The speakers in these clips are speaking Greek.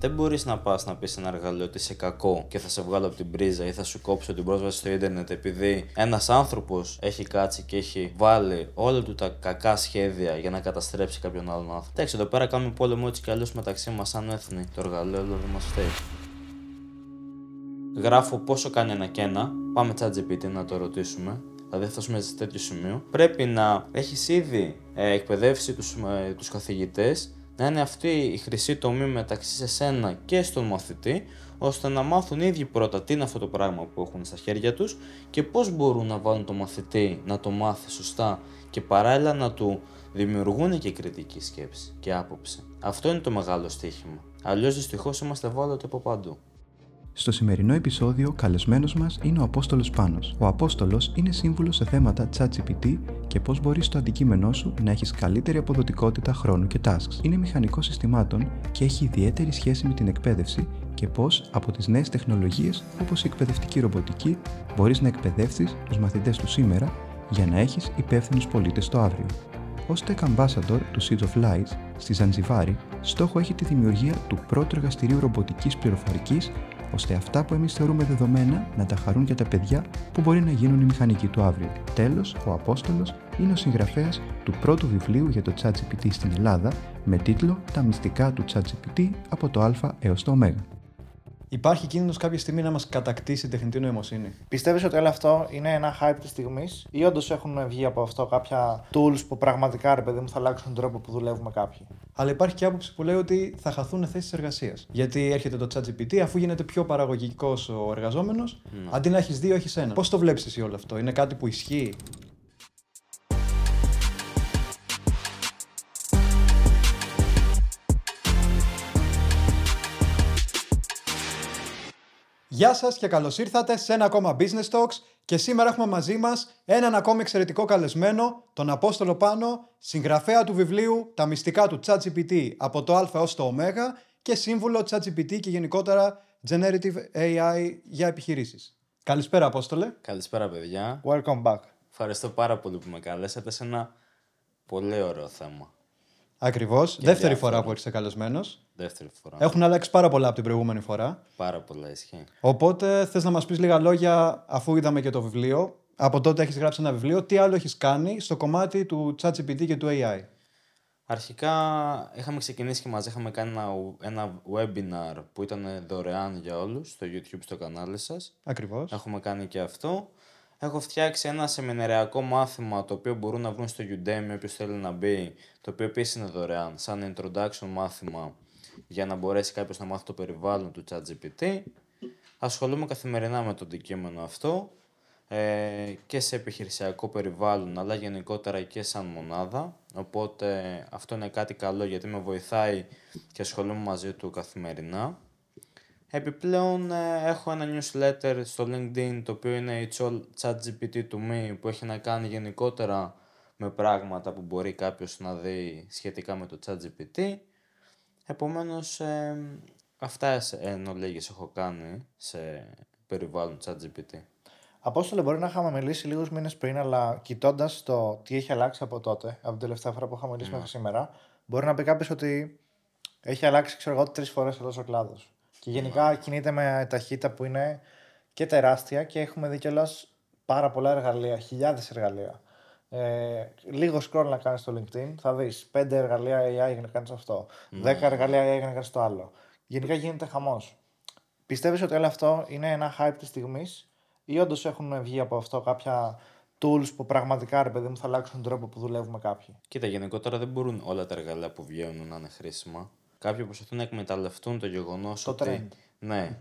Δεν μπορείς να πας να πεις ένα εργαλείο ότι είσαι κακό και θα σε βγάλω από την πρίζα ή θα σου κόψω την πρόσβαση στο ίντερνετ επειδή ένας άνθρωπος έχει κάτσει και έχει βάλει όλα του τα κακά σχέδια για να καταστρέψει κάποιον άλλον άνθρωπο. Εντάξει, εδώ πέρα κάνουμε πόλεμο έτσι κι αλλιώς μεταξύ μας σαν έθνη. Το εργαλείο δηλαδή μας φταίει. Γράφω πόσο κάνει ένα και ένα. Πάμε chat GPT να το ρωτήσουμε. Δηλαδή θα φτάσουμε σε τέτοιο σημείο. Πρέπει να έχεις ήδη ε, εκπαιδεύσει τους ε, τους καθηγητές να είναι αυτή η χρυσή τομή μεταξύ σε σένα και στον μαθητή, ώστε να μάθουν οι ίδιοι πρώτα τι είναι αυτό το πράγμα που έχουν στα χέρια τους και πώς μπορούν να βάλουν το μαθητή να το μάθει σωστά και παράλληλα να του δημιουργούν και κριτική σκέψη και άποψη. Αυτό είναι το μεγάλο στοίχημα. Αλλιώς δυστυχώς είμαστε ευάλωτοι από παντού. Στο σημερινό επεισόδιο, καλεσμένος μας είναι ο Απόστολος Πάνος. Ο Απόστολος είναι σύμβουλος σε θέματα ChatGPT και πώς μπορείς στο αντικείμενό σου να έχεις καλύτερη αποδοτικότητα χρόνου και tasks. Είναι μηχανικός συστημάτων και έχει ιδιαίτερη σχέση με την εκπαίδευση και πώς από τις νέες τεχνολογίες όπως η εκπαιδευτική ρομποτική μπορείς να εκπαιδεύσεις τους μαθητές του σήμερα για να έχεις υπεύθυνους πολίτες το αύριο. Ω Tech Ambassador του Seeds of Lies στη Ζανζιβάρη, στόχο έχει τη δημιουργία του πρώτου εργαστηρίου ρομποτικής πληροφορικής ώστε αυτά που εμείς θεωρούμε δεδομένα να τα χαρούν και τα παιδιά που μπορεί να γίνουν οι μηχανικοί του αύριο. Τέλος, ο Απόστολος είναι ο συγγραφέας του πρώτου βιβλίου για το ChatGPT στην Ελλάδα με τίτλο Τα μυστικά του ChatGPT από το Α έως το Ω. Υπάρχει κίνδυνος κάποια στιγμή να μας κατακτήσει η τεχνητή νοημοσύνη. Πιστεύεις ότι όλο αυτό είναι ένα hype της στιγμής, ή όντως έχουν βγει από αυτό κάποια tools που πραγματικά ρε παιδί μου θα αλλάξουν τον τρόπο που δουλεύουμε κάποιοι; Αλλά υπάρχει και άποψη που λέει ότι θα χαθούν θέσεις εργασίας. Γιατί έρχεται το ChatGPT, αφού γίνεται πιο παραγωγικός ο εργαζόμενος, mm. αντί να έχεις δύο, έχεις ένα. Πώς το βλέπεις εσύ όλο αυτό, Είναι κάτι που ισχύει; Γεια σας και καλώς ήρθατε σε ένα ακόμα Business Talks και σήμερα έχουμε μαζί μας έναν ακόμη εξαιρετικό καλεσμένο, τον Απόστολο Πάνο, συγγραφέα του βιβλίου «Τα μυστικά του ChatGPT από το Α ως το Ω» και σύμβουλο ChatGPT και γενικότερα Generative AI για επιχειρήσεις. Καλησπέρα Απόστολε. Καλησπέρα παιδιά. Welcome back. Ευχαριστώ πάρα πολύ που με καλέσατε σε ένα πολύ ωραίο θέμα. Ακριβώς. Δεύτερη φορά που έρχεσαι καλεσμένος. Δεύτερη φορά. Έχουν αλλάξει πάρα πολλά από την προηγούμενη φορά. Πάρα πολλά ισχύει. Οπότε θες να μας πεις λίγα λόγια, αφού είδαμε και το βιβλίο. Από τότε έχεις γράψει ένα βιβλίο. Τι άλλο έχεις κάνει στο κομμάτι του ChatGPT και του AI. Αρχικά είχαμε ξεκινήσει και μαζί είχαμε κάνει ένα, ένα webinar που ήταν δωρεάν για όλους στο YouTube στο κανάλι σας. Ακριβώς. Έχουμε κάνει και αυτό. Έχω φτιάξει ένα σεμινεριακό μάθημα το οποίο μπορούν να βρουν στο Udemy όποιος θέλει να μπει, το οποίο επίσης είναι δωρεάν, σαν introduction μάθημα για να μπορέσει κάποιος να μάθει το περιβάλλον του ChatGPT. Ασχολούμαι καθημερινά με το αντικείμενο αυτό ε, και σε επιχειρησιακό περιβάλλον αλλά γενικότερα και σαν μονάδα οπότε αυτό είναι κάτι καλό γιατί με βοηθάει και ασχολούμαι μαζί του καθημερινά Επιπλέον ε, έχω ένα newsletter στο LinkedIn το οποίο είναι It's All ChatGPT to Me που έχει να κάνει γενικότερα με πράγματα που μπορεί κάποιος να δει σχετικά με το ChatGPT. Επομένως ε, αυτά εν ολίγες έχω κάνει σε περιβάλλον ChatGPT. Απόστολε, μπορεί να είχαμε μιλήσει λίγους μήνες πριν, αλλά κοιτώντας το τι έχει αλλάξει από τότε, από την τελευταία φορά που είχαμε μιλήσει mm. μέχρι σήμερα, μπορεί να πει κάποιος ότι έχει αλλάξει, ξέρω εγώ, τρεις φορές αυτό ο κλάδος. Και γενικά κινείται με ταχύτητα που είναι και τεράστια και έχουμε δει κιόλας πάρα πολλά εργαλεία, χιλιάδες εργαλεία. Ε, λίγο scroll να κάνεις στο LinkedIn, θα δεις 5 εργαλεία AI για να κάνει αυτό, 10 ναι. εργαλεία AI για να κάνει το άλλο. Γενικά γίνεται χαμός. Πιστεύεις ότι όλο αυτό είναι ένα hype της στιγμής ή όντως έχουν βγει από αυτό κάποια tools που πραγματικά ρε παιδί μου θα αλλάξουν τον τρόπο που δουλεύουμε κάποιοι; Κοίτα, γενικότερα δεν μπορούν όλα τα εργαλεία που βγαίνουν να είναι χρήσιμα. Κάποιοι προσπαθούν να εκμεταλλευτούν το γεγονός ότι. Ναι,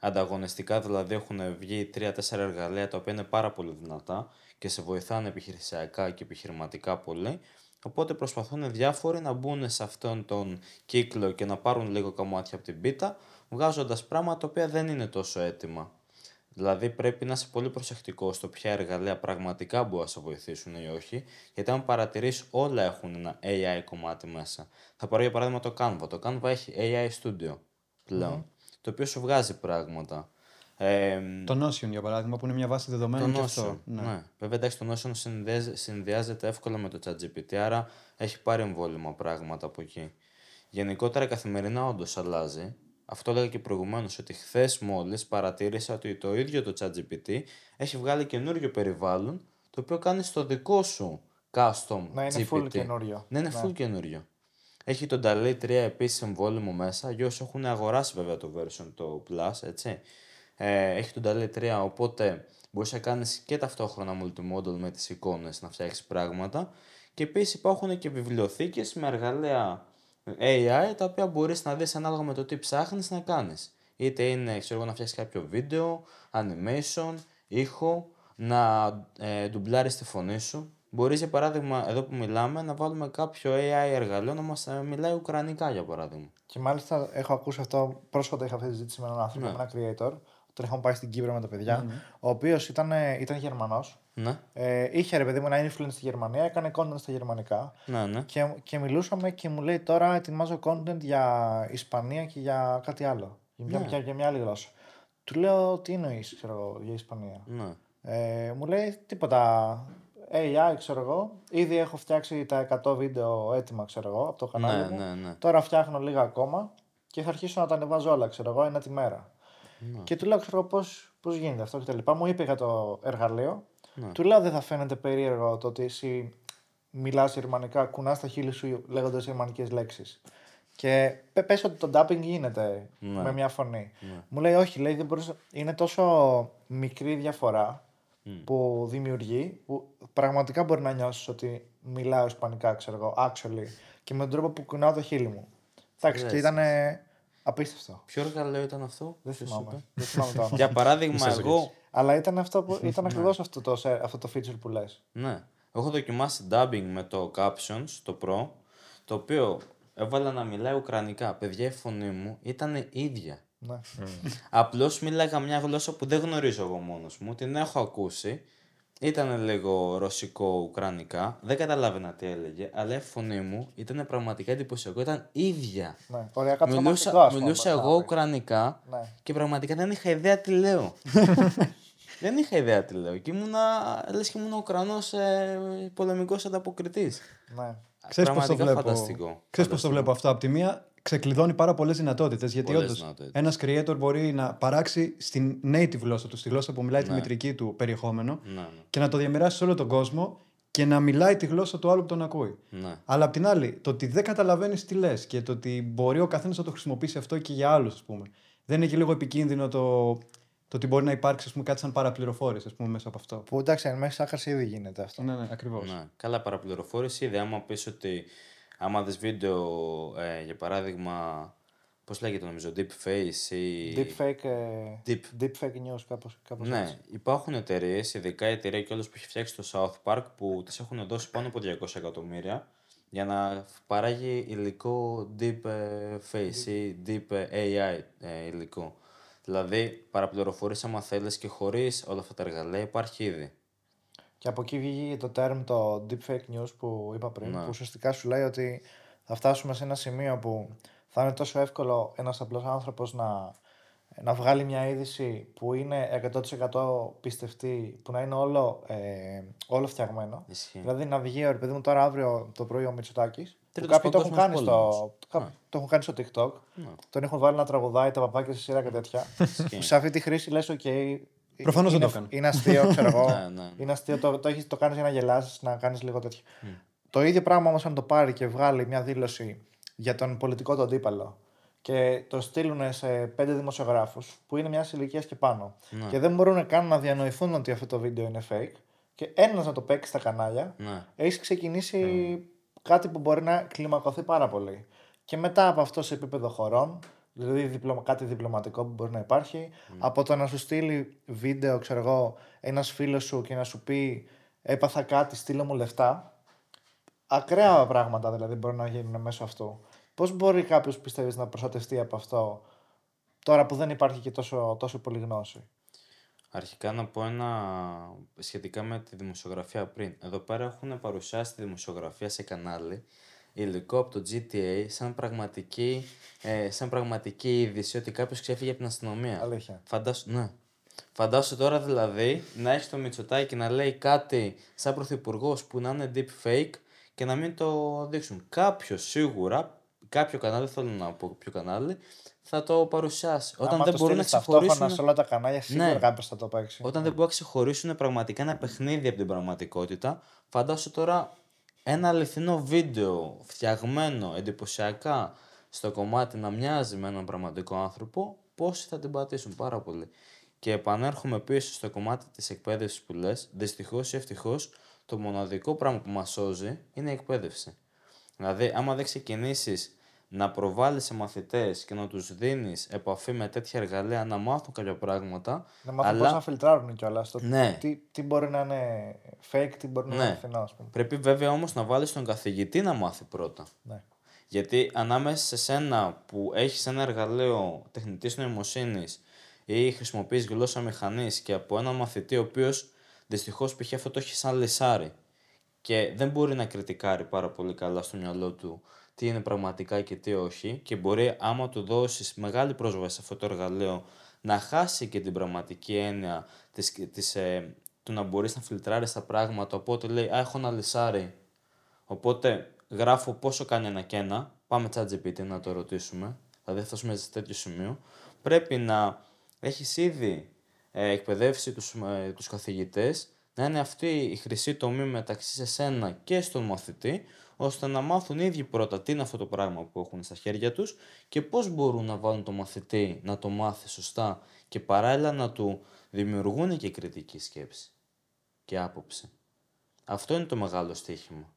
ανταγωνιστικά δηλαδή έχουν βγει 3-4 εργαλεία τα οποία είναι πάρα πολύ δυνατά και σε βοηθάνε επιχειρησιακά και επιχειρηματικά πολύ. Οπότε προσπαθούν διάφοροι να μπουν σε αυτόν τον κύκλο και να πάρουν λίγο κομμάτια από την πίτα, βγάζοντας πράγματα τα οποία δεν είναι τόσο έτοιμα. Δηλαδή πρέπει να είσαι πολύ προσεκτικό στο ποια εργαλεία πραγματικά μπορούν να σε βοηθήσουν ή όχι, γιατί αν παρατηρήσει όλα έχουν ένα AI κομμάτι μέσα. Θα πάρω για παράδειγμα το Canva. Το Canva έχει AI Studio πλέον, το οποίο σου βγάζει πράγματα. Ε, το Notion για παράδειγμα που είναι μια βάση δεδομένων το και αυτό. Ναι. ναι. Βέβαια εντάξει το Notion συνδυάζεται εύκολα με το ChatGPT άρα έχει πάρει εμβόλυμα πράγματα από εκεί. Γενικότερα καθημερινά όντως αλλάζει αυτό έλεγα και προηγουμένως, ότι χθες μόλις παρατήρησα ότι το ίδιο το ChatGPT έχει βγάλει καινούριο περιβάλλον το οποίο κάνει στο δικό σου custom Να είναι GPT. full καινούριο. Ναι, είναι full καινούριο. Έχει το DALI 3 επίσης εμβόλυμο μέσα, για όσοι έχουν αγοράσει βέβαια το version το Plus, έτσι. Ε, έχει το DALI 3, οπότε μπορείς να κάνεις και ταυτόχρονα multimodal με τις εικόνες να φτιάξεις πράγματα. Και επίσης υπάρχουν και βιβλιοθήκες με εργαλεία AI τα οποία μπορείς να δεις ανάλογα με το τι ψάχνεις να κάνεις. Είτε είναι ξέρω, εγώ, να φτιάξεις κάποιο βίντεο, animation, ήχο, να ε, ντουμπλάρεις τη φωνή σου. Μπορείς για παράδειγμα, εδώ που μιλάμε, να βάλουμε κάποιο AI εργαλείο να μας μιλάει Ουκρανικά για παράδειγμα. Και μάλιστα έχω ακούσει αυτό. Πρόσφατα είχα αυτή τη συζήτηση με έναν άνθρωπο, Ναι. με έναν creator. Όταν είχαμε πάει στην Κύπρο με τα παιδιά. Ο οποίος ήταν, ήταν Γερμανός. Ναι, Ε, είχε ρε παιδί μου ένα influence στη Γερμανία, έκανε content στα γερμανικά. ναι, ναι. Και, και μιλούσαμε και μου λέει τώρα ετοιμάζω content για Ισπανία και για κάτι άλλο. Για μια, Ναι. για, για μια άλλη γλώσσα. Του λέω τι εννοείς, ξέρω εγώ, για Ισπανία. ναι. Ε, μου λέει τίποτα. AI, ξέρω εγώ. Ήδη έχω φτιάξει τα 100 βίντεο έτοιμα, ξέρω εγώ, από το κανάλι Ναι, μου. ναι, ναι. Τώρα φτιάχνω λίγα ακόμα και θα αρχίσω να τα ανεβάζω όλα, ξέρω εγώ, ένα τη μέρα. Ναι. Και του λέω, ξέρω εγώ, πώς, πώς γίνεται αυτό και τα λοιπά. Μου είπε για το εργαλείο. Ναι. Του λέω, δεν θα φαίνεται περίεργο το ότι εσύ μιλάς γερμανικά, κουνάς τα χείλη σου λέγοντας γερμανικές λέξεις. Και πε- πες ότι το dubbing γίνεται Ναι. με μια φωνή. Μου λέει, όχι, λέει, δεν μπορείς... είναι τόσο μικρή διαφορά που δημιουργεί, που πραγματικά μπορεί να νιώσεις ότι μιλάω ισπανικά, ξέρω εγώ, actually, και με τον τρόπο που κουνάω το χείλη μου. Εντάξει, και Λες. ήταν απίστευτο. Ποιο εργαλείο ήταν αυτό, Δεν ποιος θυμάμαι. είπε; Δεν θυμάμαι το όνομα. Για παράδειγμα, Είσαστε εγώ. Αλλά ήταν, αυτό που, ήταν ακριβώς αυτό το, σε- αυτό το feature που λες. Ναι. Έχω δοκιμάσει dubbing με το Captions, το Pro, το οποίο έβαλα να μιλάει Ουκρανικά. Παιδιά, η φωνή μου ήταν ίδια. Ναι. Απλώς μίλαγα μια γλώσσα που δεν γνωρίζω εγώ μόνος μου, την έχω ακούσει. Ήταν λίγο ρωσικό-ουκρανικά, δεν καταλάβαινα τι έλεγε, αλλά η φωνή μου ήταν πραγματικά εντυπωσιακό, ήταν ίδια. ναι. Οριακά τρομακτικό, Μιλούσα, ας πούμε, μιλούσα μπορείς να εγώ πεις. ουκρανικά Ναι. και πραγματικά δεν είχα ιδέα τι λέω. δεν είχα ιδέα τι λέω. Και ήμουνα, λες και ήμουν Ουκρανός ε, πολεμικός ανταποκριτής. Ναι. Ξέρεις πώς το Πραγματικά βλέπω; φανταστικό. Ξέρεις πώς το βλέπω αυτό; Από τη μία ξεκλειδώνει πάρα πολλές δυνατότητες. Γιατί Πολλές όντως δυνατότητες. ένας creator μπορεί να παράξει στην native γλώσσα του, στη γλώσσα που μιλάει τη Ναι. μητρική του περιεχόμενο Ναι, ναι. και να το διαμοιράσει σε όλο τον κόσμο και να μιλάει τη γλώσσα του άλλου που τον ακούει. ναι. Αλλά απ' την άλλη, το ότι δεν καταλαβαίνεις τι λες και το ότι μπορεί ο καθένας να το χρησιμοποιήσει αυτό και για άλλους, ας πούμε. Δεν είναι και λίγο επικίνδυνο το, το ότι μπορεί να υπάρξει ας πούμε, κάτι σαν παραπληροφόρηση ας πούμε, μέσα από αυτό. Που εντάξει, εν μέση άκρη ήδη γίνεται αυτό. Ναι, ναι, ακριβώς. Ναι, καλά παραπληροφόρηση. Είδε άμα πεις ότι άμα δεις βίντεο, ε, για παράδειγμα, πώς λέγεται νομίζω, deepface ή... Deepfake, ε, Deep. deepfake news, κάπως, κάπως Ναι, έτσι. υπάρχουν εταιρείες, ειδικά η εταιρεία και που έχει φτιάξει το South Park, που τις έχουν δώσει πάνω από 200 εκατομμύρια για να παράγει υλικό deep ε, face ή deep ε, AI ε, υλικό. Δηλαδή, παραπληροφορείς άμα θέλεις και χωρίς όλα αυτά τα εργαλεία υπάρχει ήδη. Και από εκεί βγήκε το term το deepfake news που είπα πριν, Ναι. που ουσιαστικά σου λέει ότι θα φτάσουμε σε ένα σημείο που θα είναι τόσο εύκολο ένας απλός άνθρωπος να, να βγάλει μια είδηση που είναι 100% πιστευτή, που να είναι όλο, ε, όλο φτιαγμένο. Ισχύει. Δηλαδή να βγει, ρε παιδί μου, τώρα αύριο το πρωί ο Μητσοτάκης, που Τρίτος κάποιοι το έχουν, κάνει παγκόσμιος στο, πόλεμος. κά- το έχουν κάνει στο TikTok, τον έχουν βάλει να τραγουδάει τα παπάκια στη σειρά και τέτοια. Ισχύει. σε αυτή τη χρήση λες, οκ, Προφανώς δεν είναι, το έκανε. είναι αστείο, ξέρω εγώ. Ναι, ναι. Είναι αστείο, το, το, έχεις, το κάνεις για να γελάσεις, να κάνεις λίγο τέτοιο. Το ίδιο πράγμα όμως αν το πάρει και βγάλει μια δήλωση για τον πολιτικό του αντίπαλο και το στείλουν σε πέντε δημοσιογράφους που είναι μιας ηλικίας και πάνω και δεν μπορούν καν να διανοηθούν ότι αυτό το βίντεο είναι fake και ένας να το παίξει στα κανάλια, Ναι. έχεις ξεκινήσει κάτι που μπορεί να κλιμακωθεί πάρα πολύ. Και μετά από αυτό σε επίπεδο χωρών, δηλαδή διπλωμα, κάτι διπλωματικό που μπορεί να υπάρχει, από το να σου στείλει βίντεο, ξέρω εγώ, ένας φίλος σου και να σου πει Έπαθα κάτι, στείλε μου λεφτά. Ακραία πράγματα δηλαδή μπορεί να γίνουν μέσω αυτού. Πώς μπορεί κάποιος πιστεύεις να προστατευτεί από αυτό τώρα που δεν υπάρχει και τόσο, τόσο πολύ γνώση; Αρχικά να πω ένα σχετικά με τη δημοσιογραφία πριν. Εδώ πέρα έχουν παρουσιάσει τη δημοσιογραφία σε κανάλι υλικό από το GTA σαν πραγματική, ε, σαν πραγματική είδηση ότι κάποιος ξέφυγε από την αστυνομία. Αλήθεια. Φαντάσου, ναι. Φαντάσου τώρα δηλαδή να έχεις το Μητσοτάκι να λέει κάτι σαν πρωθυπουργός που να είναι deep fake και να μην το δείξουν. Κάποιος σίγουρα, κάποιο κανάλι, θέλω να πω ποιο κανάλι, θα το παρουσιάσει. Όταν Άμα δεν το μπορούν να στείλεις ταυτόχρονα ξεχωρίσουν. σε όλα τα κανάλια, σίγουρα Ναι. κάποιος θα το παίξει. Όταν δεν μπορούν να ξεχωρίσουν πραγματικά ένα παιχνίδι από την πραγματικότητα, φαντάσου τώρα ένα αληθινό βίντεο φτιαγμένο εντυπωσιακά στο κομμάτι να μοιάζει με έναν πραγματικό άνθρωπο, πόσοι θα την πατήσουν πάρα πολύ. Και επανέρχομαι πίσω στο κομμάτι της εκπαίδευσης που λες, δυστυχώς ή ευτυχώς, το μοναδικό πράγμα που μας σώζει είναι η εκπαίδευση. Δηλαδή, άμα δεν ξεκινήσεις να προβάλλεις σε μαθητές και να τους δίνεις επαφή με τέτοια εργαλεία να μάθουν κάποια πράγματα, Να μάθουν αλλά πώ να φιλτράρουν κιόλας. Ναι. Τι, τι μπορεί να είναι fake, τι μπορεί να Ναι. είναι αληθινό, ας πούμε. πρέπει βέβαια όμως να βάλεις τον καθηγητή να μάθει πρώτα. Ναι. Γιατί ανάμεσα σε σένα που έχεις ένα εργαλείο τεχνητής νοημοσύνης ή χρησιμοποιείς γλώσσα μηχανής και από έναν μαθητή ο οποίος δυστυχώς π.χ. αυτό το έχει σαν λυσάρι και δεν μπορεί να κριτικάρει πάρα πολύ καλά στο μυαλό του τι είναι πραγματικά και τι όχι και μπορεί άμα του δώσεις μεγάλη πρόσβαση σε αυτό το εργαλείο να χάσει και την πραγματική έννοια της, της, ε, του να μπορείς να φιλτράρεις τα πράγματα οπότε λέει «Α, έχω ένα λυσάρι Οπότε γράφω πόσο κάνει ένα και ένα. Πάμε chat GPT να το ρωτήσουμε. Δηλαδή θα φτάσουμε σε τέτοιο σημείο. Πρέπει να έχεις ήδη ε, εκπαιδεύσει τους, ε, τους καθηγητές να είναι αυτή η χρυσή τομή μεταξύ σε σένα και στον μαθητή ώστε να μάθουν οι ίδιοι πρώτα τι είναι αυτό το πράγμα που έχουν στα χέρια τους και πώς μπορούν να βάλουν το μαθητή να το μάθει σωστά και παράλληλα να του δημιουργούν και κριτική σκέψη και άποψη. Αυτό είναι το μεγάλο στοίχημα.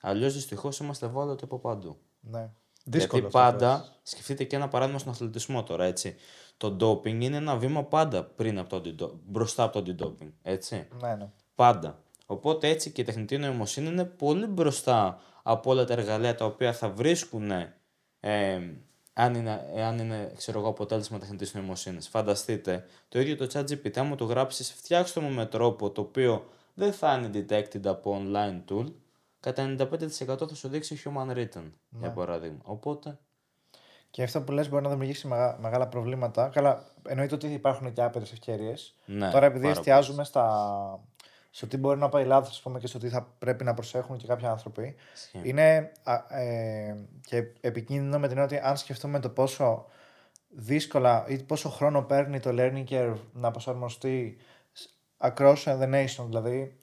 Αλλιώς δυστυχώς είμαστε ευάλωτοι από παντού. ναι. Δύσκολος Γιατί αυτό, πάντα, σκεφτείτε και ένα παράδειγμα στον αθλητισμό τώρα, έτσι. Το ντόπινγκ είναι ένα βήμα πάντα πριν από το αντιντο- μπροστά από το αντιντόπινγκ, έτσι. Ναι, ναι. Πάντα. Οπότε έτσι και η τεχνητή νοημοσύνη είναι πολύ μπροστά από όλα τα εργαλεία τα οποία θα βρίσκουν ε, αν είναι, αν είναι ξέρω εγώ, αποτέλεσμα τεχνητής νοημοσύνης. Φανταστείτε, το ίδιο το ChatGPT, άμα το γράψεις, φτιάξτε το μου με τρόπο το οποίο δεν θα είναι detected από online tool, κατά 95% θα σου δείξει human written, για παράδειγμα. Οπότε, Και αυτό που λες μπορεί να δημιουργήσει μεγα- μεγάλα προβλήματα. Καλά, εννοείται ότι υπάρχουν και άπειρες ευκαιρίες. ναι. Τώρα, επειδή πάρα εστιάζουμε στα... στο τι μπορεί να πάει λάθος, ας πούμε, και στο τι θα πρέπει να προσέχουν και κάποιοι άνθρωποι, Ισχύει. είναι α, ε, και επικίνδυνο με την έννοια ότι αν σκεφτούμε το πόσο δύσκολα ή πόσο χρόνο παίρνει το learning curve να προσαρμοστεί σ- across the nation, δηλαδή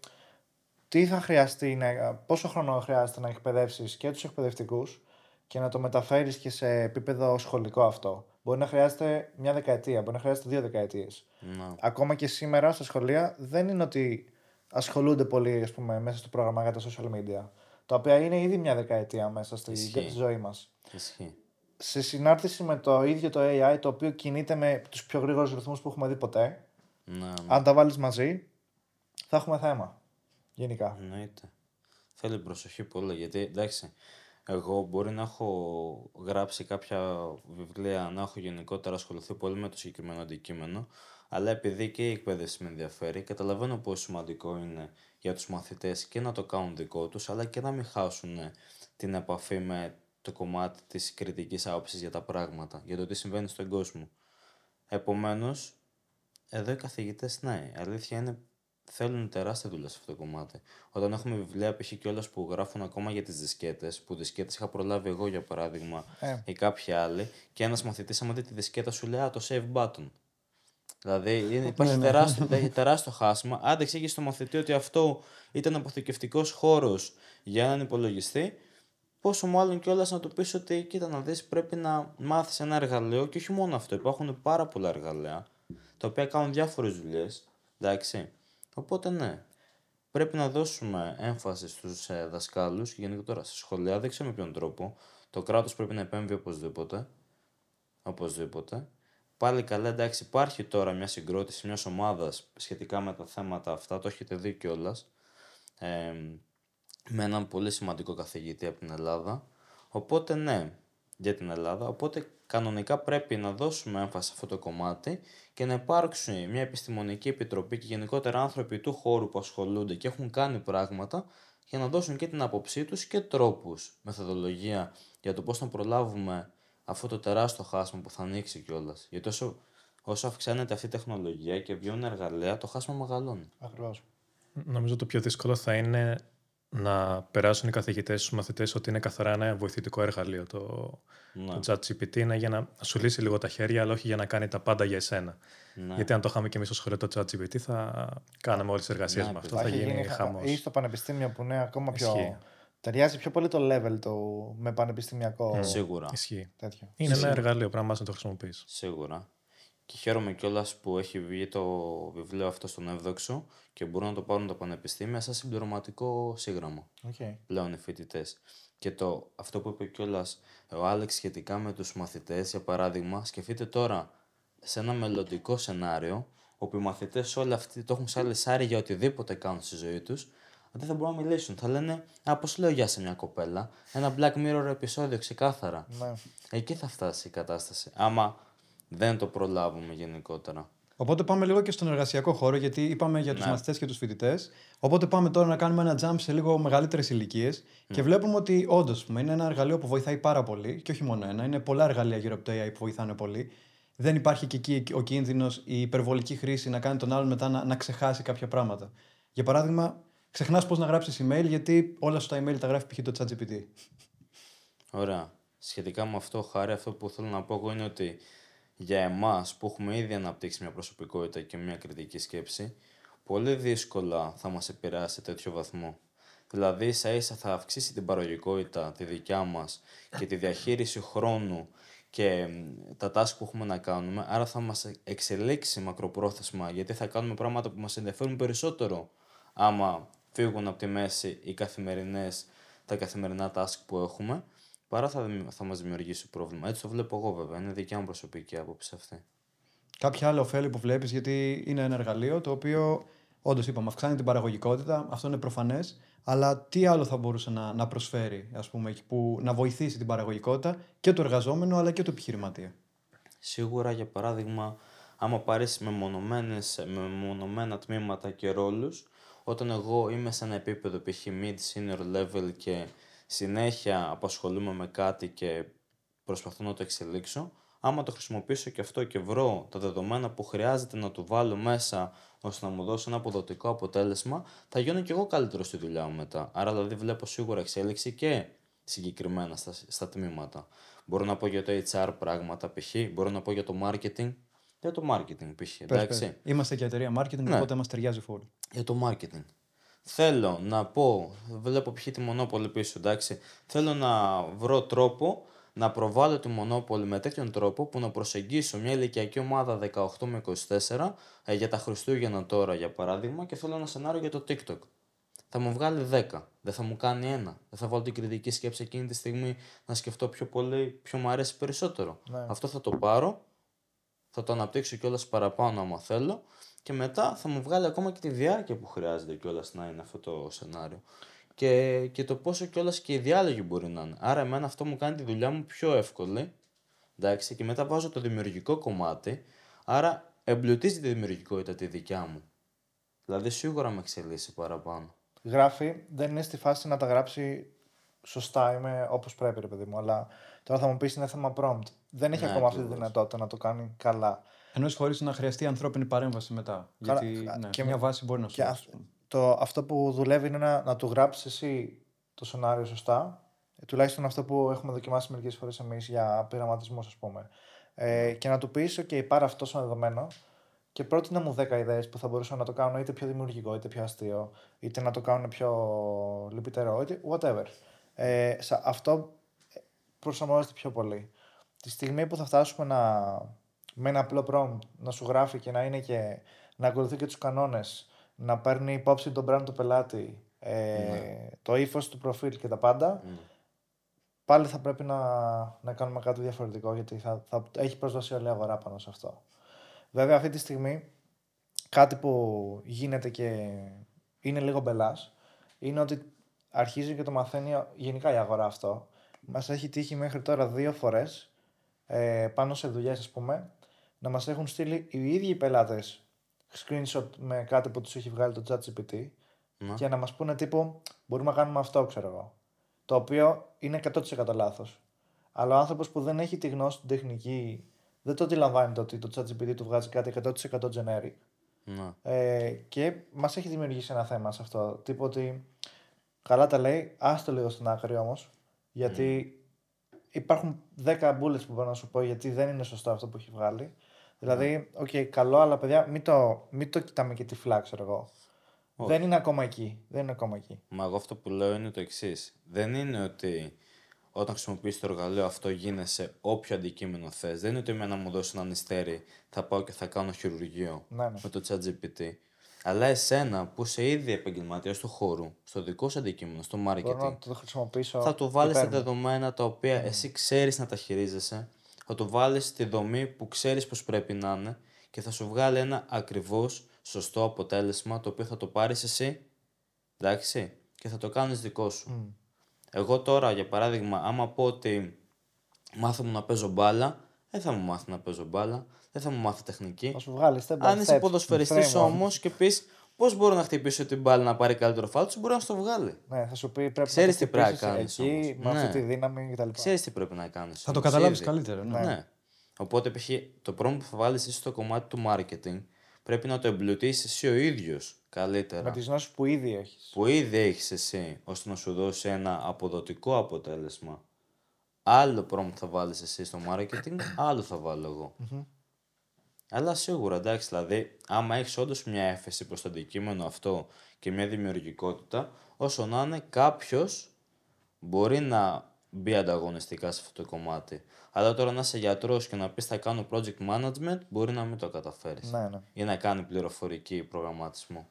τι θα χρειαστεί, να, πόσο χρόνο χρειάζεται να εκπαιδεύσεις και τους εκπαιδευτικούς και να το μεταφέρεις και σε επίπεδο σχολικό αυτό. Μπορεί να χρειάζεται μια δεκαετία, μπορεί να χρειάζεται δύο δεκαετίες. Ναι. Ακόμα και σήμερα στα σχολεία δεν είναι ότι ασχολούνται πολύ ας πούμε, μέσα στο πρόγραμμα για τα social media, τα οποία είναι ήδη μια δεκαετία μέσα στη Ισχύει. ζωή μας. Ισχύει. Σε συνάρτηση με το ίδιο το AI, το οποίο κινείται με τους πιο γρήγορους ρυθμούς που έχουμε δει ποτέ, Ναι, ναι. αν τα βάλεις μαζί, θα έχουμε θέμα. Γενικά. Εννοείται. Θέλει προσοχή πολύ γιατί εντάξει, εγώ μπορεί να έχω γράψει κάποια βιβλία, να έχω γενικότερα ασχοληθεί πολύ με το συγκεκριμένο αντικείμενο, αλλά επειδή και η εκπαίδευση με ενδιαφέρει, καταλαβαίνω πόσο σημαντικό είναι για τους μαθητές και να το κάνουν δικό τους, αλλά και να μην χάσουν την επαφή με το κομμάτι της κριτικής άποψης για τα πράγματα, για το τι συμβαίνει στον κόσμο. Επομένως, εδώ οι καθηγητές, ναι, η αλήθεια είναι θέλουν τεράστια δουλειά σε αυτό το κομμάτι. Όταν έχουμε βιβλία π.χ. κιόλας που γράφουν ακόμα για τις δισκέτες, που δισκέτες είχα προλάβει εγώ για παράδειγμα Ε. ή κάποιοι άλλοι, και ένας μαθητής, άμα δει τη δισκέτα, σου λέει Α, το save button. Δηλαδή είναι, υπάρχει τεράστιο, τε- τεράστιο χάσμα. Άντε εξήγησε στο μαθητή ότι αυτό ήταν αποθηκευτικός χώρος για έναν υπολογιστή, πόσο μάλλον κιόλας να του πεις ότι κοίτα να δεις, πρέπει να μάθεις ένα εργαλείο και όχι μόνο αυτό. Υπάρχουν πάρα πολλά εργαλεία τα οποία κάνουν διάφορες δουλειές. Εντάξει. Οπότε ναι. Πρέπει να δώσουμε έμφαση στους ε, δασκάλους και γενικότερα στα σχολεία. Δεν ξέρω με ποιον τρόπο. Το κράτος πρέπει να επέμβει οπωσδήποτε. Οπωσδήποτε. Πάλι καλά, εντάξει, υπάρχει τώρα μια συγκρότηση μιας ομάδας σχετικά με τα θέματα αυτά. Το έχετε δει κιόλας. Ε, με έναν πολύ σημαντικό καθηγητή από την Ελλάδα. Οπότε ναι, για την Ελλάδα. Οπότε κανονικά πρέπει να δώσουμε έμφαση σε αυτό το κομμάτι και να υπάρξει μια επιστημονική επιτροπή και γενικότερα άνθρωποι του χώρου που ασχολούνται και έχουν κάνει πράγματα για να δώσουν και την άποψή τους και τρόπους, μεθοδολογία για το πώς να προλάβουμε αυτό το τεράστιο χάσμα που θα ανοίξει κιόλας. Γιατί όσο, όσο αυξάνεται αυτή η τεχνολογία και βγαίνουν εργαλεία, το χάσμα μεγαλώνει. Ακριβώς. Νομίζω το πιο δύσκολο θα είναι να περάσουν οι καθηγητές στους μαθητές ότι είναι καθαρά ένα βοηθητικό εργαλείο το, Ναι. το ChatGPT, είναι για να σου λύσει λίγο τα χέρια, αλλά όχι για να κάνει τα πάντα για εσένα. Ναι. Γιατί αν το είχαμε και εμείς στο σχολείο το ChatGPT θα κάναμε όλες τις εργασίες Ναι, με αυτό, Θα θα έχει γίνει γίνει χα- χαμός. Ή στο πανεπιστήμιο που είναι ακόμα πιο. Ισχύει. Ταιριάζει πιο πολύ το level του με πανεπιστημιακό Σίγουρα. Ισχύει. τέτοιο. Είναι ένα εργαλείο, πρέπει να μάθεις να το χρησιμοποιείς. Σίγουρα. Και χαίρομαι κιόλας που έχει βγει το βιβλίο αυτό στον Εύδοξο και μπορούν να το πάρουν τα πανεπιστήμια σαν συμπληρωματικό σύγγραμμα Okay. πλέον οι φοιτητές. Και το, αυτό που είπε κιόλας ο Άλεξ σχετικά με τους μαθητές, για παράδειγμα, σκεφτείτε τώρα σε ένα μελλοντικό σενάριο όπου οι μαθητές όλοι αυτοί το έχουν σαν λεσάρι για οτιδήποτε κάνουν στη ζωή τους δεν θα μπορούν να μιλήσουν. Θα λένε, Α, πώς λέω γεια σε μια κοπέλα. Ένα Black Mirror επεισόδιο ξεκάθαρα. Ναι. Εκεί θα φτάσει η κατάσταση. Άμα δεν το προλάβουμε γενικότερα. Οπότε πάμε λίγο και στον εργασιακό χώρο, γιατί είπαμε για τους Ναι. μαθητές και τους φοιτητές. Οπότε πάμε τώρα να κάνουμε ένα jump σε λίγο μεγαλύτερες ηλικίες. Και βλέπουμε ότι όντως είναι ένα εργαλείο που βοηθάει πάρα πολύ. Και όχι μόνο ένα, είναι πολλά εργαλεία γύρω από το AI που βοηθάνε πολύ. Δεν υπάρχει και εκεί ο κίνδυνος, η υπερβολική χρήση να κάνει τον άλλον μετά να, να ξεχάσει κάποια πράγματα. Για παράδειγμα, ξεχνάς πώς να γράψεις email, γιατί όλα σου τα email τα γράφει π.χ. το ChatGPT. Ωραία. Σχετικά με αυτό, Χάρη, αυτό που θέλω να πω εγώ είναι ότι για εμάς που έχουμε ήδη αναπτύξει μια προσωπικότητα και μια κριτική σκέψη, πολύ δύσκολα θα μας επηρεάσει σε τέτοιο βαθμό. Δηλαδή, ίσα ίσα θα αυξήσει την παραγωγικότητα, τη δικιά μας και τη διαχείριση χρόνου και μ, τα task που έχουμε να κάνουμε, άρα θα μας εξελίξει μακροπρόθεσμα, γιατί θα κάνουμε πράγματα που μας ενδιαφέρουν περισσότερο άμα φύγουν από τη μέση οι καθημερινές, τα καθημερινά task που έχουμε, παρά θα, δημι- θα μας δημιουργήσει πρόβλημα. Έτσι το βλέπω εγώ βέβαια, είναι δικιά μου προσωπική άποψη αυτή. Κάποια άλλα ωφέλη που βλέπεις, γιατί είναι ένα εργαλείο το οποίο όντως είπαμε αυξάνει την παραγωγικότητα, αυτό είναι προφανές. Αλλά τι άλλο θα μπορούσε να, να προσφέρει, ας πούμε, εκεί που να βοηθήσει την παραγωγικότητα και του εργαζόμενου αλλά και του επιχειρηματία; Σίγουρα, για παράδειγμα, άμα πάρεις μεμονωμένες, μεμονωμένα τμήματα και ρόλους, όταν εγώ είμαι σε ένα επίπεδο π.χ. mid-senior level και συνέχεια απασχολούμαι με κάτι και προσπαθώ να το εξελίξω, άμα το χρησιμοποιήσω και αυτό και βρω τα δεδομένα που χρειάζεται να το βάλω μέσα ώστε να μου δώσει ένα αποδοτικό αποτέλεσμα, θα γίνω και εγώ καλύτερος στη δουλειά μου μετά. Άρα δηλαδή βλέπω σίγουρα εξέλιξη και συγκεκριμένα στα, στα τμήματα. Μπορώ να πω για το HR πράγματα π.χ. Μπορώ να πω για το marketing. Για το marketing π.χ. Πες, Εντάξει. πες. Είμαστε και εταιρεία marketing, Ναι. οπότε μας ταιριάζει full. Για το marketing. Θέλω να πω, βλέπω π.χ. τη Μονόπολη πίσω, εντάξει. Θέλω να βρω τρόπο να προβάλλω τη Μονόπολη με τέτοιον τρόπο που να προσεγγίσω μια ηλικιακή ομάδα 18 με 24 ε, για τα Χριστούγεννα τώρα για παράδειγμα και θέλω ένα σενάριο για το TikTok. Θα μου βγάλει 10, δεν θα μου κάνει ένα. Δεν θα βάλω την κριτική σκέψη εκείνη τη στιγμή να σκεφτώ πιο πολύ, ποιο μου αρέσει περισσότερο. Ναι. Αυτό θα το πάρω, θα το αναπτύξω κιόλας παραπάνω άμα θέλω και μετά θα μου βγάλει ακόμα και τη διάρκεια που χρειάζεται κιόλας να είναι αυτό το σενάριο. Και, και το πόσο κιόλας και οι διάλογοι μπορεί να είναι. Άρα, εμένα αυτό μου κάνει τη δουλειά μου πιο εύκολη. Εντάξει, και μετά βάζω το δημιουργικό κομμάτι. Άρα, εμπλουτίζει τη δημιουργικότητα τη δικιά μου. Δηλαδή, σίγουρα με εξελίσσει παραπάνω. Γράφει, δεν είναι στη φάση να τα γράψει σωστά, είμαι όπως πρέπει, ρε παιδί μου. Αλλά τώρα θα μου πεις είναι θέμα prompt. Δεν έχει Ναι, ακόμα αυτή τη ακριβώς. δυνατότητα να το κάνει καλά. Ενώ χωρί να χρειαστεί ανθρώπινη παρέμβαση μετά. Καλά, γιατί α, ναι, και μια με- βάση μπορεί να σου Και δώσει. αυ- το, αυτό που δουλεύει είναι να, να του γράψεις εσύ το σενάριο σωστά. Ε, τουλάχιστον αυτό που έχουμε δοκιμάσει μερικές φορές εμείς για πειραματισμούς, ας πούμε. Ε, και να του πεις: OK, πάρε αυτό σαν δεδομένο και πρότεινα μου 10 ιδέες που θα μπορούσα να το κάνω είτε πιο δημιουργικό, είτε πιο αστείο, είτε να το κάνουν πιο λυπητερό, είτε whatever. Ε, σα- αυτό ε, προσαρμόζεται πιο πολύ. Τη στιγμή που θα φτάσουμε να, με ένα απλό prompt να σου γράφει και να είναι και να ακολουθεί και τους κανόνες, να παίρνει υπόψη τον brand του πελάτη, ε, το ύφος του προφίλ και τα πάντα, πάλι θα πρέπει να, να κάνουμε κάτι διαφορετικό γιατί θα, θα έχει πρόσβαση όλη η αγορά πάνω σε αυτό. Βέβαια αυτή τη στιγμή κάτι που γίνεται και είναι λίγο μπελάς είναι ότι αρχίζει και το μαθαίνει γενικά η αγορά αυτό. Μας έχει τύχει μέχρι τώρα δύο φορές ε, πάνω σε δουλειές ας πούμε να μας έχουν στείλει οι ίδιοι οι πελάτες screenshot με κάτι που τους έχει βγάλει το ChatGPT Ναι. και να μας πούνε τύπου μπορούμε να κάνουμε αυτό ξέρω εγώ. Το οποίο είναι 100% λάθος. Αλλά ο άνθρωπος που δεν έχει τη γνώση την τεχνική δεν το αντιλαμβάνεται ότι το ChatGPT του βγάζει κάτι 100% generic Ναι. ε, και μας έχει δημιουργήσει ένα θέμα σε αυτό. Τύπου ότι Καλά τα λέει. Άστο λίγο στην άκρη όμως. Γιατί υπάρχουν 10 bullets που μπορώ να σου πω γιατί δεν είναι σωστό αυτό που έχει βγάλει. Δηλαδή, οκ, καλό, αλλά παιδιά, μην το, μην το κοιτάμε και τυφλά, ξέρω εγώ. Δεν είναι ακόμα εκεί. Δεν είναι ακόμα εκεί. Μα εγώ αυτό που λέω είναι το εξής. Δεν είναι ότι όταν χρησιμοποιήσει το εργαλείο αυτό γίνεσαι όποιο αντικείμενο θες. Δεν είναι ότι εμένα μου δώσει ένα νηστέρι, θα πάω και θα κάνω χειρουργείο Ναι, ναι. με το ChatGPT. Αλλά εσένα που είσαι ήδη επαγγελματίας του χώρου, στο δικό σου αντικείμενο, στο Μπορώ marketing, να το χρησιμοποιήσω. θα του βάλεις τα υπέρ μου. δεδομένα τα οποία εσύ ξέρεις να τα χειρίζεσαι, θα του βάλεις τη δομή που ξέρεις πώ πρέπει να είναι και θα σου βγάλει ένα ακριβώς σωστό αποτέλεσμα το οποίο θα το πάρεις εσύ, εντάξει, και θα το κάνεις δικό σου. Εγώ τώρα, για παράδειγμα, άμα πω ότι μάθω μου να παίζω μπάλα, δεν θα μου μάθει να παίζω μπάλα, δεν θα μου μάθει τεχνική. Θα σου βγάλει step by Αν είσαι step, ποδοσφαιριστής framework. όμως και πεις πώς μπορώ να χτυπήσω την μπάλα να πάρει καλύτερο φάλτσο, σου μπορεί να σου το βγάλει. Ναι, θα σου πει πρέπει Ξέρεις να το τι πρέπει να χτυπήσεις κάνεις εκεί, όμως. με Ναι. αυτή τη δύναμη κτλ. Ξέρεις τι πρέπει να κάνεις. Θα το καταλάβεις καλύτερα. Ναι. Ναι. Οπότε π.χ. το πρόβλημα που θα βάλεις εσύ στο κομμάτι του marketing πρέπει να το εμπλουτίσεις εσύ ο ίδιος καλύτερα. Με τις γνώσεις που ήδη έχεις. Που ήδη έχεις εσύ ώστε να σου δώσει ένα αποδοτικό αποτέλεσμα. Άλλο πρόβλημα θα βάλεις εσύ στο marketing, άλλο θα βάλω εγώ. Αλλά σίγουρα εντάξει, δηλαδή, άμα έχεις όντως μια έφεση προς το αντικείμενο αυτό και μια δημιουργικότητα, όσο να είναι κάποιος μπορεί να μπει ανταγωνιστικά σε αυτό το κομμάτι. Αλλά τώρα να είσαι γιατρός και να πεις θα κάνω project management, μπορεί να μην το καταφέρεις. Ναι, ναι. Ή να κάνει πληροφορική προγραμματισμό.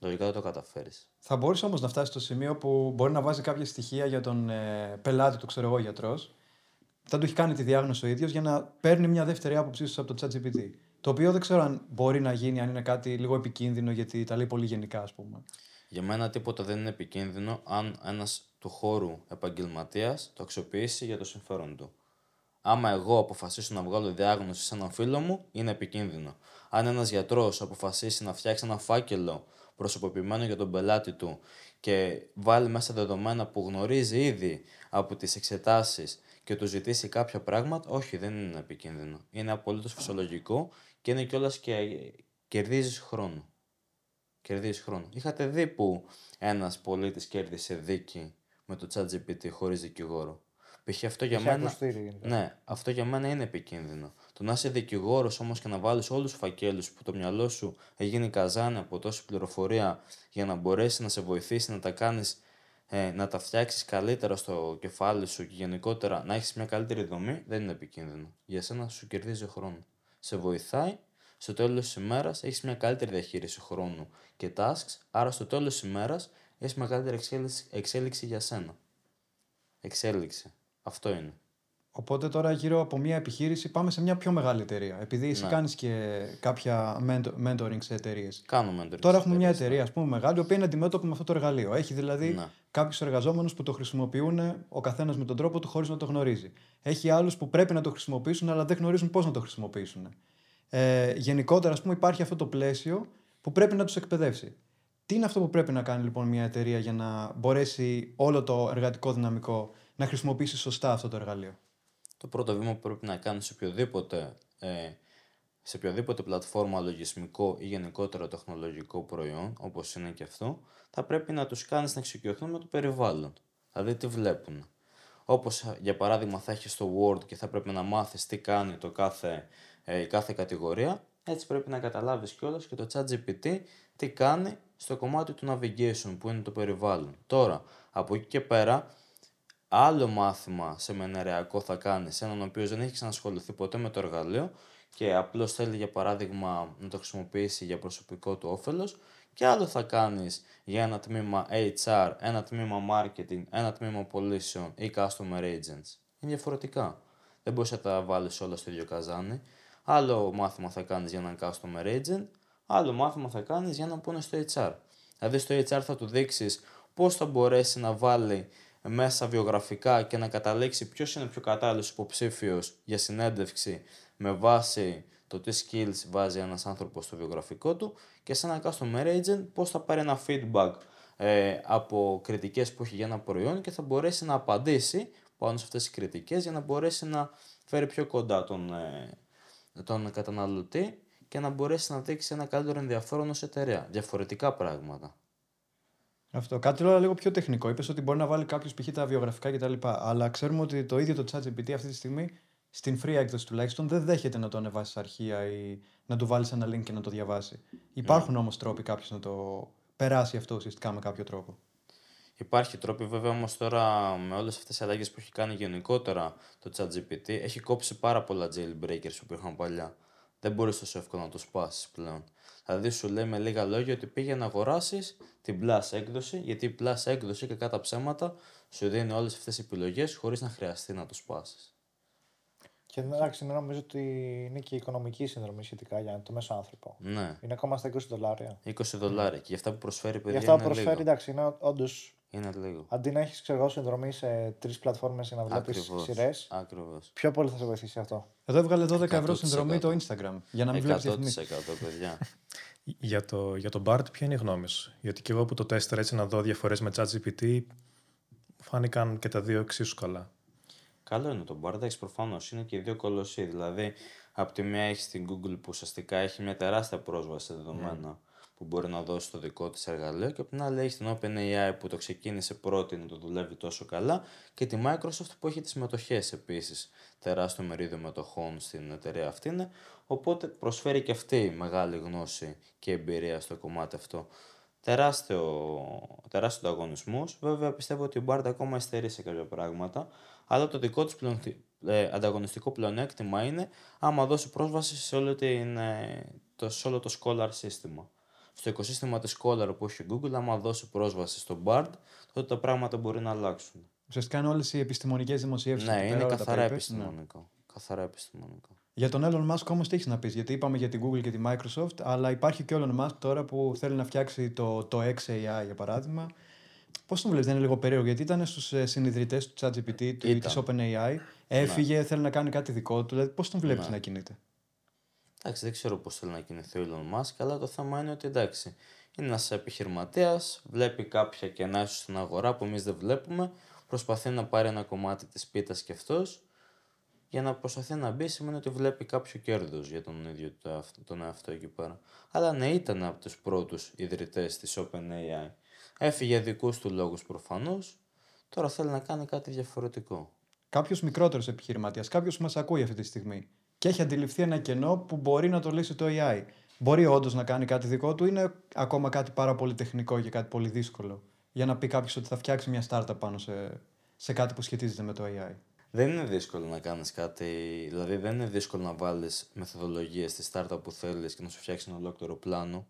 Λογικά δεν το καταφέρεις. Θα μπορούσε όμως να φτάσεις στο σημείο που μπορεί να βάζει κάποια στοιχεία για τον ε, πελάτη του, ξέρω εγώ, γιατρός. Θα του έχει κάνει τη διάγνωση ο ίδιος για να παίρνει μια δεύτερη άποψη ίσω από το ChatGPT. Το οποίο δεν ξέρω αν μπορεί να γίνει, αν είναι κάτι λίγο επικίνδυνο, γιατί τα λέει πολύ γενικά, ας πούμε. Για μένα τίποτα δεν είναι επικίνδυνο αν ένας του χώρου επαγγελματίας το αξιοποιήσει για το συμφέρον του. Άμα εγώ αποφασίσω να βγάλω διάγνωση σε έναν φίλο μου, είναι επικίνδυνο. Αν ένας γιατρός αποφασίσει να φτιάξει ένα φάκελο προσωποποιημένο για τον πελάτη του και βάλει μέσα δεδομένα που γνωρίζει ήδη από τις εξετάσεις και του ζητήσει κάποια πράγματα, όχι, δεν είναι επικίνδυνο. Είναι απολύτως φυσιολογικό και είναι κιόλας και κερδίζεις χρόνο. Κερδίζεις χρόνο. Είχατε δει που ένας πολίτης κέρδισε δίκη με το ChatGPT χωρίς δικηγόρο; Π.χ. αυτό για Είχε μένα. ακουστεί, γενικά. Ναι, αυτό για μένα είναι επικίνδυνο. Το να είσαι δικηγόρος όμως και να βάλεις όλους τους φακέλους που το μυαλό σου έχει καζάνι από τόση πληροφορία για να μπορέσεις να σε βοηθήσει να τα κάνεις, ε, να τα φτιάξεις καλύτερα στο κεφάλι σου και γενικότερα να έχεις μια καλύτερη δομή, δεν είναι επικίνδυνο. Για σένα σου κερδίζει χρόνο. Σε βοηθάει, στο τέλος της ημέρας έχεις μια καλύτερη διαχείριση χρόνου και tasks, άρα στο τέλος της ημέρας έχεις μεγαλύτερη εξέλιξη, εξέλιξη για σένα. Εξέλιξη. Αυτό είναι. Οπότε τώρα γύρω από μια επιχείρηση πάμε σε μια πιο μεγάλη εταιρεία. Επειδή εσύ Ναι. κάνεις και κάποια mentor- mentoring σε εταιρείες. Κάνουμε mentoring Τώρα στις έχουμε μια εταιρείες, εταιρεία, ας πούμε, μεγάλη, η οποία είναι αντιμέτωπη με αυτό το εργαλείο. Έχει δηλαδή Ναι. Κάποιους εργαζόμενους που το χρησιμοποιούν ο καθένας με τον τρόπο του χωρίς να το γνωρίζει. Έχει άλλους που πρέπει να το χρησιμοποιήσουν, αλλά δεν γνωρίζουν πώς να το χρησιμοποιήσουν. Ε, γενικότερα, ας πούμε, υπάρχει αυτό το πλαίσιο που πρέπει να τους εκπαιδεύσει. Τι είναι αυτό που πρέπει να κάνει λοιπόν μια εταιρεία για να μπορέσει όλο το εργατικό δυναμικό να χρησιμοποιήσει σωστά αυτό το εργαλείο; Το πρώτο βήμα που πρέπει να κάνει σε οποιοδήποτε, ε, σε οποιοδήποτε πλατφόρμα λογισμικό ή γενικότερα τεχνολογικό προϊόν, όπως είναι και αυτό, θα πρέπει να τους κάνεις να εξοικειωθούν με το περιβάλλον. Δηλαδή τι βλέπουν. Όπως για παράδειγμα θα έχεις στο Word και θα πρέπει να μάθεις τι κάνει το κάθε, ε, η κάθε κατηγορία, έτσι πρέπει να καταλάβεις κιόλας και το ChatGPT τι κάνει στο κομμάτι του navigation που είναι το περιβάλλον. Τώρα, από εκεί και πέρα, άλλο μάθημα σεμενεριακό θα κάνεις σε έναν ο οποίος δεν έχει ξανασχοληθεί ποτέ με το εργαλείο και απλώς θέλει για παράδειγμα να το χρησιμοποιήσει για προσωπικό του όφελος. Και άλλο θα κάνεις για ένα τμήμα HR, ένα τμήμα marketing, ένα τμήμα πωλήσεων ή customer agents. Είναι διαφορετικά. Δεν μπορείς να τα βάλεις όλα στο ίδιο καζάνι. Άλλο μάθημα θα κάνεις για έναν customer agent, άλλο μάθημα θα κάνεις για έναν που είναι στο HR. Δηλαδή στο HR θα του δείξεις πώς θα μπορέσει να βάλει μέσα βιογραφικά και να καταλήξει ποιος είναι πιο κατάλληλος υποψήφιος για συνέντευξη με βάση το τι skills βάζει ένας άνθρωπος στο βιογραφικό του και σε ένα customer agent πώς θα πάρει ένα feedback ε, από κριτικές που έχει για ένα προϊόν και θα μπορέσει να απαντήσει πάνω σε αυτές τις κριτικές για να μπορέσει να φέρει πιο κοντά τον, ε, τον καταναλωτή και να μπορέσει να δείξει ένα καλύτερο ενδιαφέρον ως εταιρεία. Διαφορετικά πράγματα. Αυτό. Κάτι τώρα λίγο πιο τεχνικό. Είπες ότι μπορεί να βάλει κάποιος π.χ. τα βιογραφικά κτλ. Αλλά ξέρουμε ότι το ίδιο το ChatGPT αυτή τη στιγμή, στην free έκδοση τουλάχιστον, δεν δέχεται να το ανεβάσει σε αρχεία ή να του βάλεις ένα link και να το διαβάσει. Υπάρχουν Ναι. όμως τρόποι κάποιος να το περάσει αυτό ουσιαστικά με κάποιο τρόπο. Υπάρχει τρόποι βέβαια όμως τώρα με όλες αυτές τις αλλαγές που έχει κάνει γενικότερα το ChatGPT έχει κόψει πάρα πολλά jailbreakers που υπήρχαν παλιά. Δεν μπορείς τόσο εύκολα να το σπάσεις πλέον. Δηλαδή σου λέει με λίγα λόγια ότι πήγε να αγοράσεις την Plus έκδοση γιατί η Plus έκδοση και κατά ψέματα σου δίνει όλες αυτές τις επιλογές χωρίς να χρειαστεί να το σπάσεις. Και εντάξει, νομίζω ότι είναι και η οικονομική συνδρομή σχετικά για το μέσο άνθρωπο. Ναι, Είναι ακόμα στα 20 δολάρια. 20 δολάρια και για αυτά που προσφέρει Γι' παιδιά αυτά που είναι προσφέρει, λίγο. εντάξει, είναι όντως. Είναι λίγο. Αντί να έχεις ξέρω εγώ, συνδρομή σε τρεις πλατφόρμες για να βλέπεις Ακριβώς. σειρές, Ακριβώς. πιο πολύ θα σε βοηθήσει αυτό. Εδώ έβγαλε 12 ευρώ 100%. συνδρομή το Instagram για να μην βλέπεις 100% διαφημίσει. παιδιά. Για το, για το BART, ποια είναι η γνώμη σου; Γιατί και εγώ που το τέστερα έτσι να δω διαφορές με ChatGPT, φάνηκαν και τα δύο εξίσου καλά. Καλό είναι το Bardex προφανώς. Είναι και οι δύο κολοσσοί. Δηλαδή, από τη μία έχεις την Google που ουσιαστικά έχει μια τεράστια πρόσβαση σε δεδομένα που μπορεί να δώσει το δικό της εργαλείο και από την άλλη έχεις την OpenAI που το ξεκίνησε πρώτη να το δουλεύει τόσο καλά και τη Microsoft που έχει τις μετοχέ επίσης. Τεράστιο μερίδιο μετοχών στην εταιρεία αυτή είναι. Οπότε προσφέρει και αυτή μεγάλη γνώση και εμπειρία στο κομμάτι αυτό. Τεράστιο, τεράστιος ανταγωνισμός. Βέβαια, πιστεύω ότι η Bard ακόμα υστερεί σε κάποια πράγματα. Αλλά το δικό της ε, ανταγωνιστικό πλεονέκτημα είναι άμα δώσει πρόσβαση σε όλο, την, ε, το, σε όλο το Scholar σύστημα. Στο οικοσύστημα της Scholar που έχει η Google, άμα δώσει πρόσβαση στο Bard, τότε τα πράγματα μπορεί να αλλάξουν. Ουσιαστικά είναι όλες οι επιστημονικές δημοσιεύσεις. ναι, είναι καθαρά επιστημονικό. Καθαρά επιστημονικό. Για τον Elon Musk όμως τι έχεις να πεις, γιατί είπαμε για την Google και τη Microsoft, αλλά υπάρχει και ο Elon Musk τώρα που θέλει να φτιάξει το, το XAI για παράδειγμα. Πώς τον βλέπεις, δεν είναι λίγο περίεργο, γιατί ήταν στους συνειδητές του ChatGPT, του, Ήταν. της OpenAI, έφυγε, θέλει να κάνει κάτι δικό του. Δηλαδή, πώς τον βλέπεις Ναι. να κινείται; Εντάξει, δεν ξέρω πώς θέλει να κινηθεί ο Elon Musk, αλλά το θέμα είναι ότι εντάξει, είναι ένας επιχειρηματίας, βλέπει κάποια κενά ίσως στην αγορά που εμείς δεν βλέπουμε, προσπαθεί να πάρει ένα κομμάτι της πίτας και αυτός. Για να προσπαθεί να μπει σημαίνει ότι βλέπει κάποιο κέρδος για τον ίδιο το εαυτό, τον εαυτό εκεί πέρα. Αλλά ναι, ήταν από τους πρώτους ιδρυτές της OpenAI. Έφυγε για δικούς του λόγους προφανώς. Τώρα θέλει να κάνει κάτι διαφορετικό. Κάποιος μικρότερος επιχειρηματίας, κάποιος που μας ακούει αυτή τη στιγμή και έχει αντιληφθεί ένα κενό που μπορεί να το λύσει το AI. Μπορεί όντως να κάνει κάτι δικό του, ή είναι ακόμα κάτι πάρα πολύ τεχνικό και κάτι πολύ δύσκολο. Για να πει κάποιος ότι θα φτιάξει μια startup πάνω σε, σε κάτι που σχετίζεται με το AI. Δεν είναι δύσκολο να κάνεις κάτι, δηλαδή δεν είναι δύσκολο να βάλεις μεθοδολογίες στη startup που θέλεις και να σου φτιάξει ένα ολόκληρο πλάνο.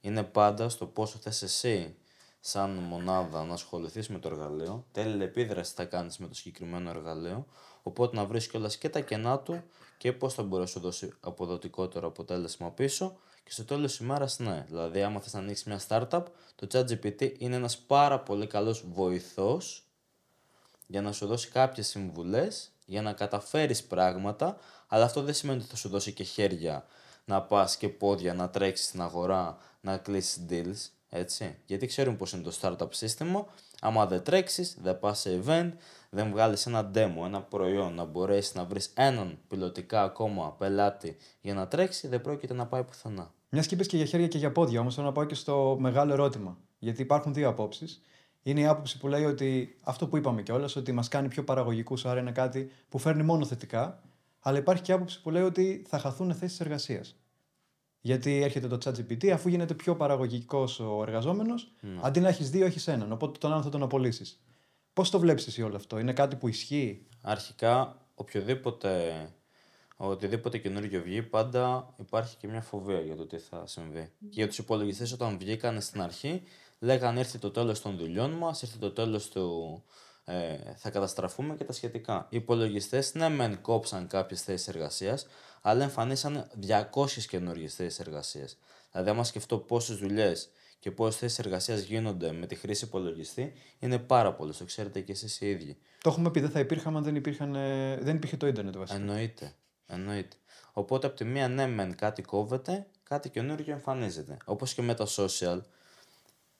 Είναι πάντα στο πόσο θες εσύ σαν μονάδα να ασχοληθείς με το εργαλείο, τι επίδραση θα κάνεις με το συγκεκριμένο εργαλείο, οπότε να βρεις κιόλας και τα κενά του και πώς θα μπορεί να σου δώσει αποδοτικότερο αποτέλεσμα πίσω. Και στο τέλος της ημέρας ναι. Δηλαδή άμα θες να ανοίξεις μια startup, το ChatGPT είναι ένας πάρα πολύ καλός βοηθός για να σου δώσει κάποιες συμβουλές, για να καταφέρεις πράγματα, αλλά αυτό δεν σημαίνει ότι θα σου δώσει και χέρια να πας και πόδια, να τρέξεις στην αγορά, να κλείσεις deals, έτσι. Γιατί ξέρουν πώς είναι το startup σύστημα, άμα δεν τρέξεις, δεν πας σε event, δεν βγάλεις ένα demo, ένα προϊόν, να μπορέσεις να βρεις έναν πιλωτικά ακόμα πελάτη για να τρέξει, δεν πρόκειται να πάει πουθενά. Μιας και είπες και για χέρια και για πόδια, όμως θέλω να πάω και στο μεγάλο ερώτημα. Γιατί υπάρχουν δύο απόψεις. Είναι η άποψη που λέει ότι αυτό που είπαμε κιόλας, ότι μας κάνει πιο παραγωγικούς, άρα είναι κάτι που φέρνει μόνο θετικά. Αλλά υπάρχει και άποψη που λέει ότι θα χαθούν θέσεις εργασίας. Γιατί έρχεται το ChatGPT, αφού γίνεται πιο παραγωγικός ο εργαζόμενος, αντί να έχεις δύο, έχεις έναν. Οπότε τον άλλον θα τον απολύσεις. Πώς το βλέπεις εσύ όλο αυτό, Είναι κάτι που ισχύει; Αρχικά, οποιοδήποτε, οτιδήποτε καινούργιο βγει, πάντα υπάρχει και μια φοβία για το τι θα συμβεί. Και για τους υπολογιστές, όταν βγήκαν στην αρχή, λέγανε ήρθε το τέλος των δουλειών μας, ήρθε το τέλος του. Ε, θα καταστραφούμε και τα σχετικά. Οι υπολογιστές, ναι, μεν κόψαν κάποιες θέσεις εργασίας, αλλά εμφανίσαν 200 καινούργιες θέσεις εργασίας. Δηλαδή, άμα σκεφτώ πόσες δουλειές και πόσες θέσεις εργασίας γίνονται με τη χρήση υπολογιστή, είναι πάρα πολλές. Το ξέρετε και εσείς οι ίδιοι. Το έχουμε πει, δεν θα υπήρχαν αν δεν, υπήρχαν, ε, δεν υπήρχε το ίντερνετ βασικά. Εννοείται. Εννοείται. Οπότε από τη μία ναι μεν κάτι κόβεται, κάτι καινούργιο εμφανίζεται. Όπως και με τα social,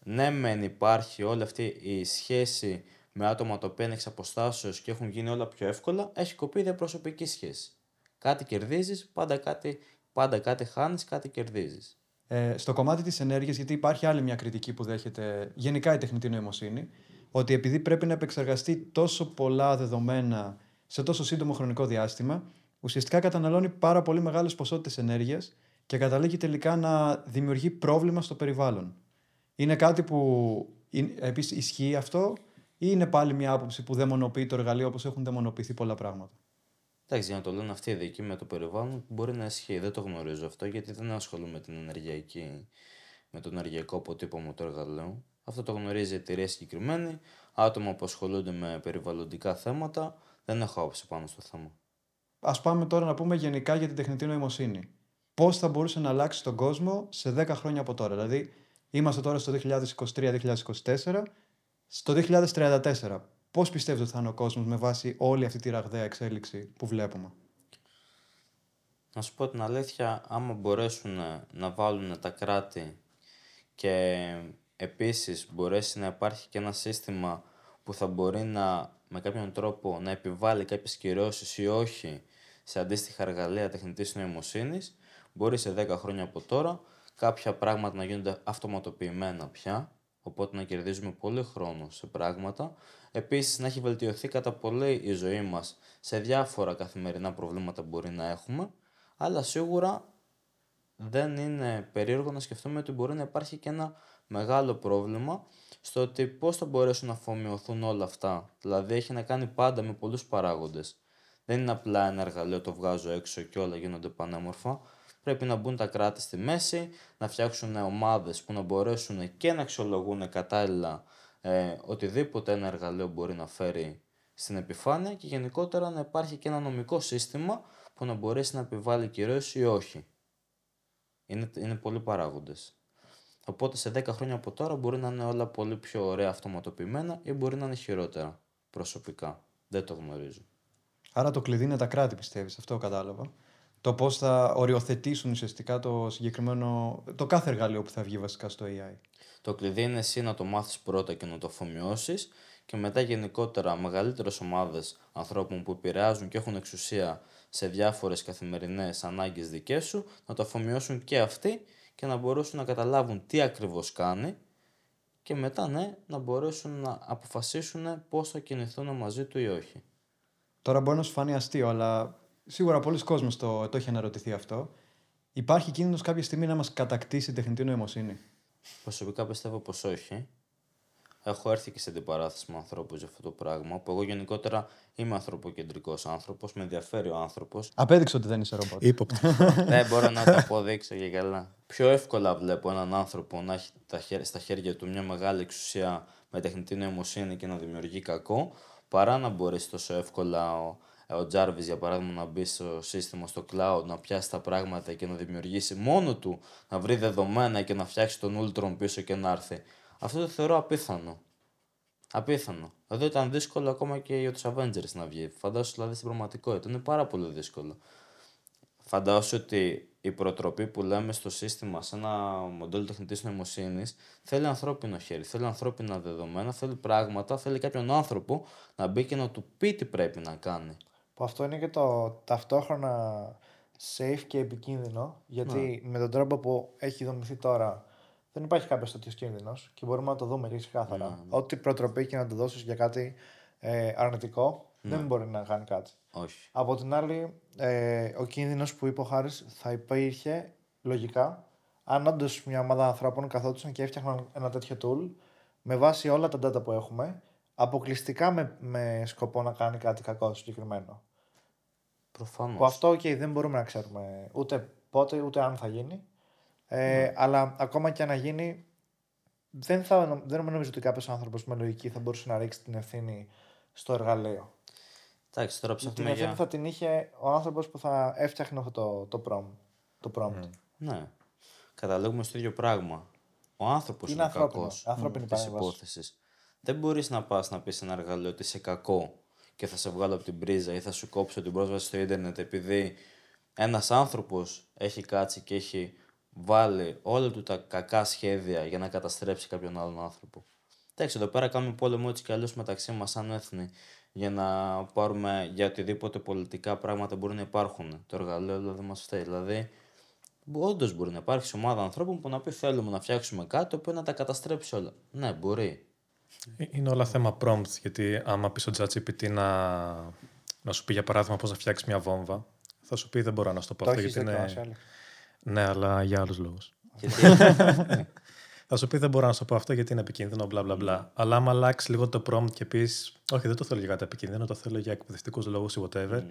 ναι μεν υπάρχει όλη αυτή η σχέση με άτομα τα οποία είναι εξ αποστάσεως και έχουν γίνει όλα πιο εύκολα, έχει κοπεί η διαπροσωπική σχέση. Κάτι κερδίζεις, πάντα κάτι, πάντα κάτι χάνεις, κάτι κερδίζεις. Ε, στο κομμάτι της ενέργειας, γιατί υπάρχει άλλη μια κριτική που δέχεται γενικά η τεχνητή νοημοσύνη, ότι επειδή πρέπει να επεξεργαστεί τόσο πολλά δεδομένα σε τόσο σύντομο χρονικό διάστημα, ουσιαστικά καταναλώνει πάρα πολύ μεγάλες ποσότητες ενέργειας και καταλήγει τελικά να δημιουργεί πρόβλημα στο περιβάλλον. Είναι κάτι που επίσης ισχύει αυτό; Ή είναι πάλι μια άποψη που δαιμονοποιεί το εργαλείο όπως έχουν δαιμονοποιηθεί πολλά πράγματα; Εντάξει, για να το λένε αυτοί ειδικοί με το περιβάλλον, μπορεί να ισχύει. Δεν το γνωρίζω αυτό γιατί δεν ασχολούμαι με την ενεργειακή, με το ενεργειακό αποτύπωμα του εργαλείου. Αυτό το γνωρίζει η εταιρεία συγκεκριμένη. Άτομα που ασχολούνται με περιβαλλοντικά θέματα. Δεν έχω άποψη πάνω στο θέμα. Α πάμε τώρα να πούμε γενικά για την τεχνητή νοημοσύνη. Πώς θα μπορούσε να αλλάξει τον κόσμο σε 10 χρόνια από τώρα; Δηλαδή, είμαστε τώρα στο 2023-2024. Στο 2034, Πώς πιστεύετε ότι θα είναι ο κόσμος με βάση όλη αυτή τη ραγδαία εξέλιξη που βλέπουμε; Να σου πω την αλήθεια, άμα μπορέσουν να βάλουν τα κράτη και επίσης μπορέσει να υπάρχει και ένα σύστημα που θα μπορεί να με κάποιον τρόπο να επιβάλλει κάποιες κυρώσεις ή όχι σε αντίστοιχα εργαλεία τεχνητής νοημοσύνης, μπορεί σε 10 χρόνια από τώρα κάποια πράγματα να γίνονται αυτοματοποιημένα πια οπότε να κερδίζουμε πολύ χρόνο σε πράγματα. Επίσης να έχει βελτιωθεί κατά πολύ η ζωή μας σε διάφορα καθημερινά προβλήματα που μπορεί να έχουμε, αλλά σίγουρα δεν είναι περίεργο να σκεφτούμε ότι μπορεί να υπάρχει και ένα μεγάλο πρόβλημα στο ότι πώς θα μπορέσουν να αφομοιωθούν όλα αυτά. Δηλαδή έχει να κάνει πάντα με πολλούς παράγοντες. Δεν είναι απλά ένα εργαλείο, το βγάζω έξω και όλα γίνονται πανέμορφα πρέπει να μπουν τα κράτη στη μέση, να φτιάξουν ομάδες που να μπορέσουν και να αξιολογούν κατάλληλα ε, οτιδήποτε ένα εργαλείο μπορεί να φέρει στην επιφάνεια και γενικότερα να υπάρχει και ένα νομικό σύστημα που να μπορέσει να επιβάλλει κυρώσεις ή όχι. Είναι, είναι πολλοί παράγοντες. Οπότε σε 10 χρόνια από τώρα μπορεί να είναι όλα πολύ πιο ωραία αυτοματοποιημένα ή μπορεί να είναι χειρότερα προσωπικά. Δεν το γνωρίζω. Άρα το κλειδί είναι τα κράτη πιστεύεις, αυτό κατάλαβα το πώς θα οριοθετήσουν ουσιαστικά το συγκεκριμένο. το κάθε εργαλείο που θα βγει βασικά στο AI. Το κλειδί είναι εσύ να το μάθεις πρώτα και να το αφομοιώσεις και μετά γενικότερα μεγαλύτερες ομάδες ανθρώπων που επηρεάζουν και έχουν εξουσία σε διάφορες καθημερινές ανάγκες δικές σου να το αφομοιώσουν και αυτοί και να μπορέσουν να καταλάβουν τι ακριβώς κάνει και μετά ναι να μπορέσουν να αποφασίσουν πώς θα κινηθούν μαζί του ή όχι. Τώρα μπορεί να σου φανεί αστείο, αλλά σίγουρα πολλοί κόσμοι το, το έχει αναρωτηθεί αυτό. Υπάρχει κίνδυνος κάποια στιγμή να μας κατακτήσει η τεχνητή νοημοσύνη; Προσωπικά πιστεύω πως όχι. Έχω έρθει και σε αντιπαράθεση με ανθρώπους για αυτό το πράγμα. Που εγώ γενικότερα είμαι ανθρωποκεντρικός άνθρωπος, με ενδιαφέρει ο άνθρωπος. Απέδειξε ότι δεν είσαι ρομπότ. Υπόπτη. δεν μπορώ να το αποδείξω και καλά. Πιο εύκολα βλέπω έναν άνθρωπο να έχει στα χέρια του μια μεγάλη εξουσία με τεχνητή νοημοσύνη και να δημιουργεί κακό, παρά να μπορέσει τόσο εύκολα ε, ο Jarvis για παράδειγμα να μπει στο σύστημα, στο cloud, να πιάσει τα πράγματα και να δημιουργήσει μόνο του, να βρει δεδομένα και να φτιάξει τον Ultron πίσω και να έρθει. Αυτό το θεωρώ απίθανο. Απίθανο. Εδώ ήταν δύσκολο ακόμα και για τους Avengers να βγει. Φαντάσου δηλαδή στην πραγματικότητα. Είναι πάρα πολύ δύσκολο. Φαντάσου ότι η προτροπή που λέμε στο σύστημα σε ένα μοντέλο τεχνητής νοημοσύνης θέλει ανθρώπινο χέρι, θέλει ανθρώπινα δεδομένα, θέλει πράγματα, θέλει κάποιον άνθρωπο να μπει και να του πει τι πρέπει να κάνει που αυτό είναι και το ταυτόχρονα safe και επικίνδυνο, γιατί ναι. με τον τρόπο που έχει δομηθεί τώρα δεν υπάρχει κάποιος τέτοιος κίνδυνος και μπορούμε να το δούμε και ξεκάθαρα. Ναι, ναι. Ό,τι προτροπή και να το δώσεις για κάτι ε, αρνητικό, δεν μπορεί να κάνει κάτι. Όχι. Από την άλλη, ε, ο κίνδυνος που είπε ο Χάρης θα υπήρχε λογικά αν όντως μια ομάδα ανθρώπων καθόντουσαν και έφτιαχναν ένα τέτοιο tool με βάση όλα τα data που έχουμε, αποκλειστικά με, με σκοπό να κάνει κάτι κακό συγκεκριμένο. Προφανώς. Που αυτό okay, δεν μπορούμε να ξέρουμε ούτε πότε ούτε αν θα γίνει. Ε, ναι. Αλλά ακόμα και να γίνει, δεν, θα, δεν νομίζω ότι κάποιος άνθρωπος με λογική θα μπορούσε να ρίξει την ευθύνη στο εργαλείο. Εντάξει, τώρα ψάχνουμε Την ευθύνη θα την είχε ο άνθρωπος που θα έφτιαχνε αυτό το, το, prom, το prompt. Mm. Ναι. Καταλήγουμε στο ίδιο πράγμα. Ο άνθρωπος είναι, είναι κακός της υπόθεσης. Δεν μπορείς να πας να πεις ένα εργαλείο ότι είσαι κακό και θα σε βγάλω από την πρίζα ή θα σου κόψω την πρόσβαση στο ίντερνετ επειδή ένας άνθρωπος έχει κάτσει και έχει βάλει όλα του τα κακά σχέδια για να καταστρέψει κάποιον άλλον άνθρωπο. Εντάξει, εδώ πέρα κάνουμε πόλεμο έτσι κι αλλιώς μεταξύ μας σαν έθνη για να πάρουμε για οτιδήποτε πολιτικά πράγματα μπορεί να υπάρχουν. Το εργαλείο δηλαδή μας φταίει. Δηλαδή Όντως μπορεί να υπάρξει ομάδα ανθρώπων που να πει θέλουμε να φτιάξουμε κάτι που να τα καταστρέψει όλα. Ναι, μπορεί. Ε, είναι όλα θέμα prompt, γιατί άμα πεις στο ChatGPT να, να σου πει για παράδειγμα πώς να φτιάξεις μια βόμβα, θα σου πει δεν μπορώ να σου το πω Το αυτό. έχεις Γιατί δει το είναι... Άσαλ. Ναι, αλλά για άλλους λόγους. Γιατί; Θα σου πει δεν μπορώ να σου το πω αυτό γιατί είναι επικίνδυνο, μπλα μπλα μπλα. Αλλά άμα αλλάξει λίγο το prompt και πεις, Όχι, δεν το θέλω για κάτι επικίνδυνο, το θέλω για εκπαιδευτικούς λόγους ή whatever, Mm.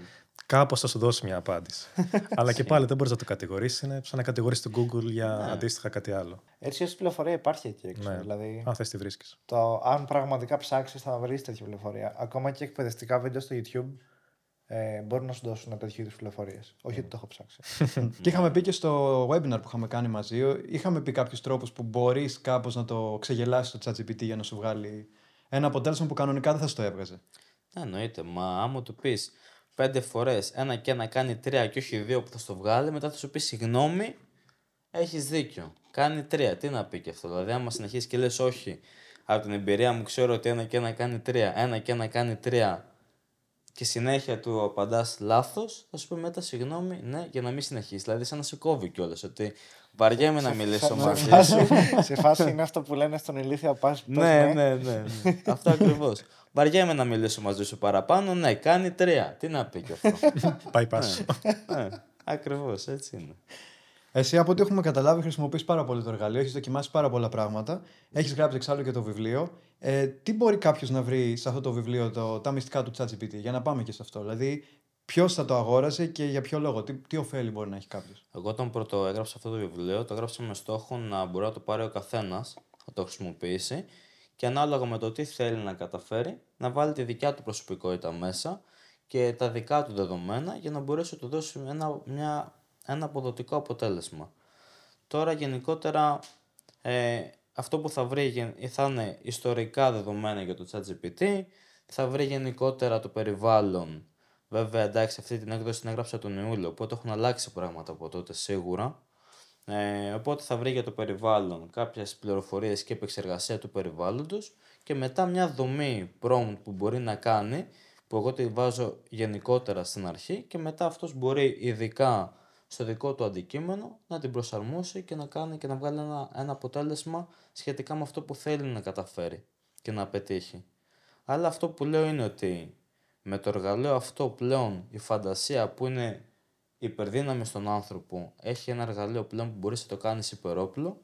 κάπως θα σου δώσει μια απάντηση. Αλλά και πάλι δεν μπορείς να το κατηγορήσεις. Είναι σαν να κατηγορήσει το Google για Ναι. αντίστοιχα κάτι άλλο. Έτσι, ω πληροφορία υπάρχει εκεί έξω. Ναι. Δηλαδή, Αν θες τη βρίσκεις. το, αν πραγματικά ψάξεις, θα βρεις τέτοια πληροφορία. Ακόμα και εκπαιδευτικά βίντεο στο YouTube ε, μπορούν να σου δώσουν τέτοιου είδους πληροφορίες. Όχι ότι το έχω ψάξει. Και είχαμε πει και στο webinar που είχαμε κάνει μαζί, είχαμε πει κάποιους τρόπους που μπορείς κάπως να το ξεγελάσεις το ChatGPT για να σου βγάλει ένα αποτέλεσμα που κανονικά δεν θα σου το έβγαζε. Ναι, εννοείται. Μα άμα του πεις πέντε φορές ένα και ένα κάνει τρία και όχι δύο που θα στο βγάλει, μετά θα σου πει συγγνώμη, έχεις δίκιο. Κάνει τρία. Τι να πει και αυτό. Δηλαδή, άμα συνεχίσεις και λες όχι, από την εμπειρία μου ξέρω ότι ένα και ένα κάνει τρία, ένα και ένα κάνει τρία και συνέχεια του απαντάς λάθος, θα σου πει μετά συγγνώμη, ναι, για να μην συνεχίσεις. Δηλαδή, σαν να σε κόβει κιόλας. Ότι βαριέμαι να μιλήσω σε, μαζί σου. φάση, σε φάση είναι αυτό που λένε στον ηλίθιο πας. πες Ναι, ναι, ναι. ναι. αυτό ακριβώς. Βαριέμαι να μιλήσω μαζί σου παραπάνω. Ναι, κάνει τρία. Τι να πει κι αυτό. Πάει πάση. ναι, ακριβώς έτσι είναι. Εσύ, από ό,τι έχουμε καταλάβει, χρησιμοποιείς πάρα πολύ το εργαλείο, έχεις δοκιμάσει πάρα πολλά πράγματα. Έχεις γράψει εξάλλου και το βιβλίο. Ε, τι μπορεί κάποιος να βρει σε αυτό το βιβλίο, το, τα μυστικά του ChatGPT, για να πάμε και σε αυτό. Δηλαδή, ποιος θα το αγόρασε και για ποιο λόγο, τι, τι ωφέλη μπορεί να έχει κάποιος. Εγώ όταν πρώτο έγραψα αυτό το βιβλίο, το έγραψα με στόχο να μπορεί να το πάρει ο καθένας, να το χρησιμοποιήσει και ανάλογα με το τι θέλει να καταφέρει, να βάλει τη δικιά του προσωπικότητα μέσα και τα δικά του δεδομένα για να μπορέσει να του δώσει ένα, μια, ένα αποδοτικό αποτέλεσμα. Τώρα γενικότερα ε, αυτό που θα βρει γεν- θα είναι ιστορικά δεδομένα για το ChatGPT, θα βρει γενικότερα το περιβάλλον. Βέβαια, εντάξει, αυτή την έκδοση την έγραψα τον Ιούλιο, οπότε έχουν αλλάξει πράγματα από τότε σίγουρα. Ε, οπότε θα βρει για το περιβάλλον κάποιες πληροφορίες και επεξεργασία του περιβάλλοντος και μετά μια δομή prompt που μπορεί να κάνει, που εγώ τη βάζω γενικότερα στην αρχή και μετά αυτός μπορεί ειδικά στο δικό του αντικείμενο να την προσαρμόσει και να κάνει και να βγάλει ένα, ένα αποτέλεσμα σχετικά με αυτό που θέλει να καταφέρει και να πετύχει. Αλλά αυτό που λέω είναι ότι με το εργαλείο αυτό πλέον η φαντασία που είναι υπερδύναμη στον άνθρωπο έχει ένα εργαλείο πλέον που μπορείς να το κάνεις υπερόπλο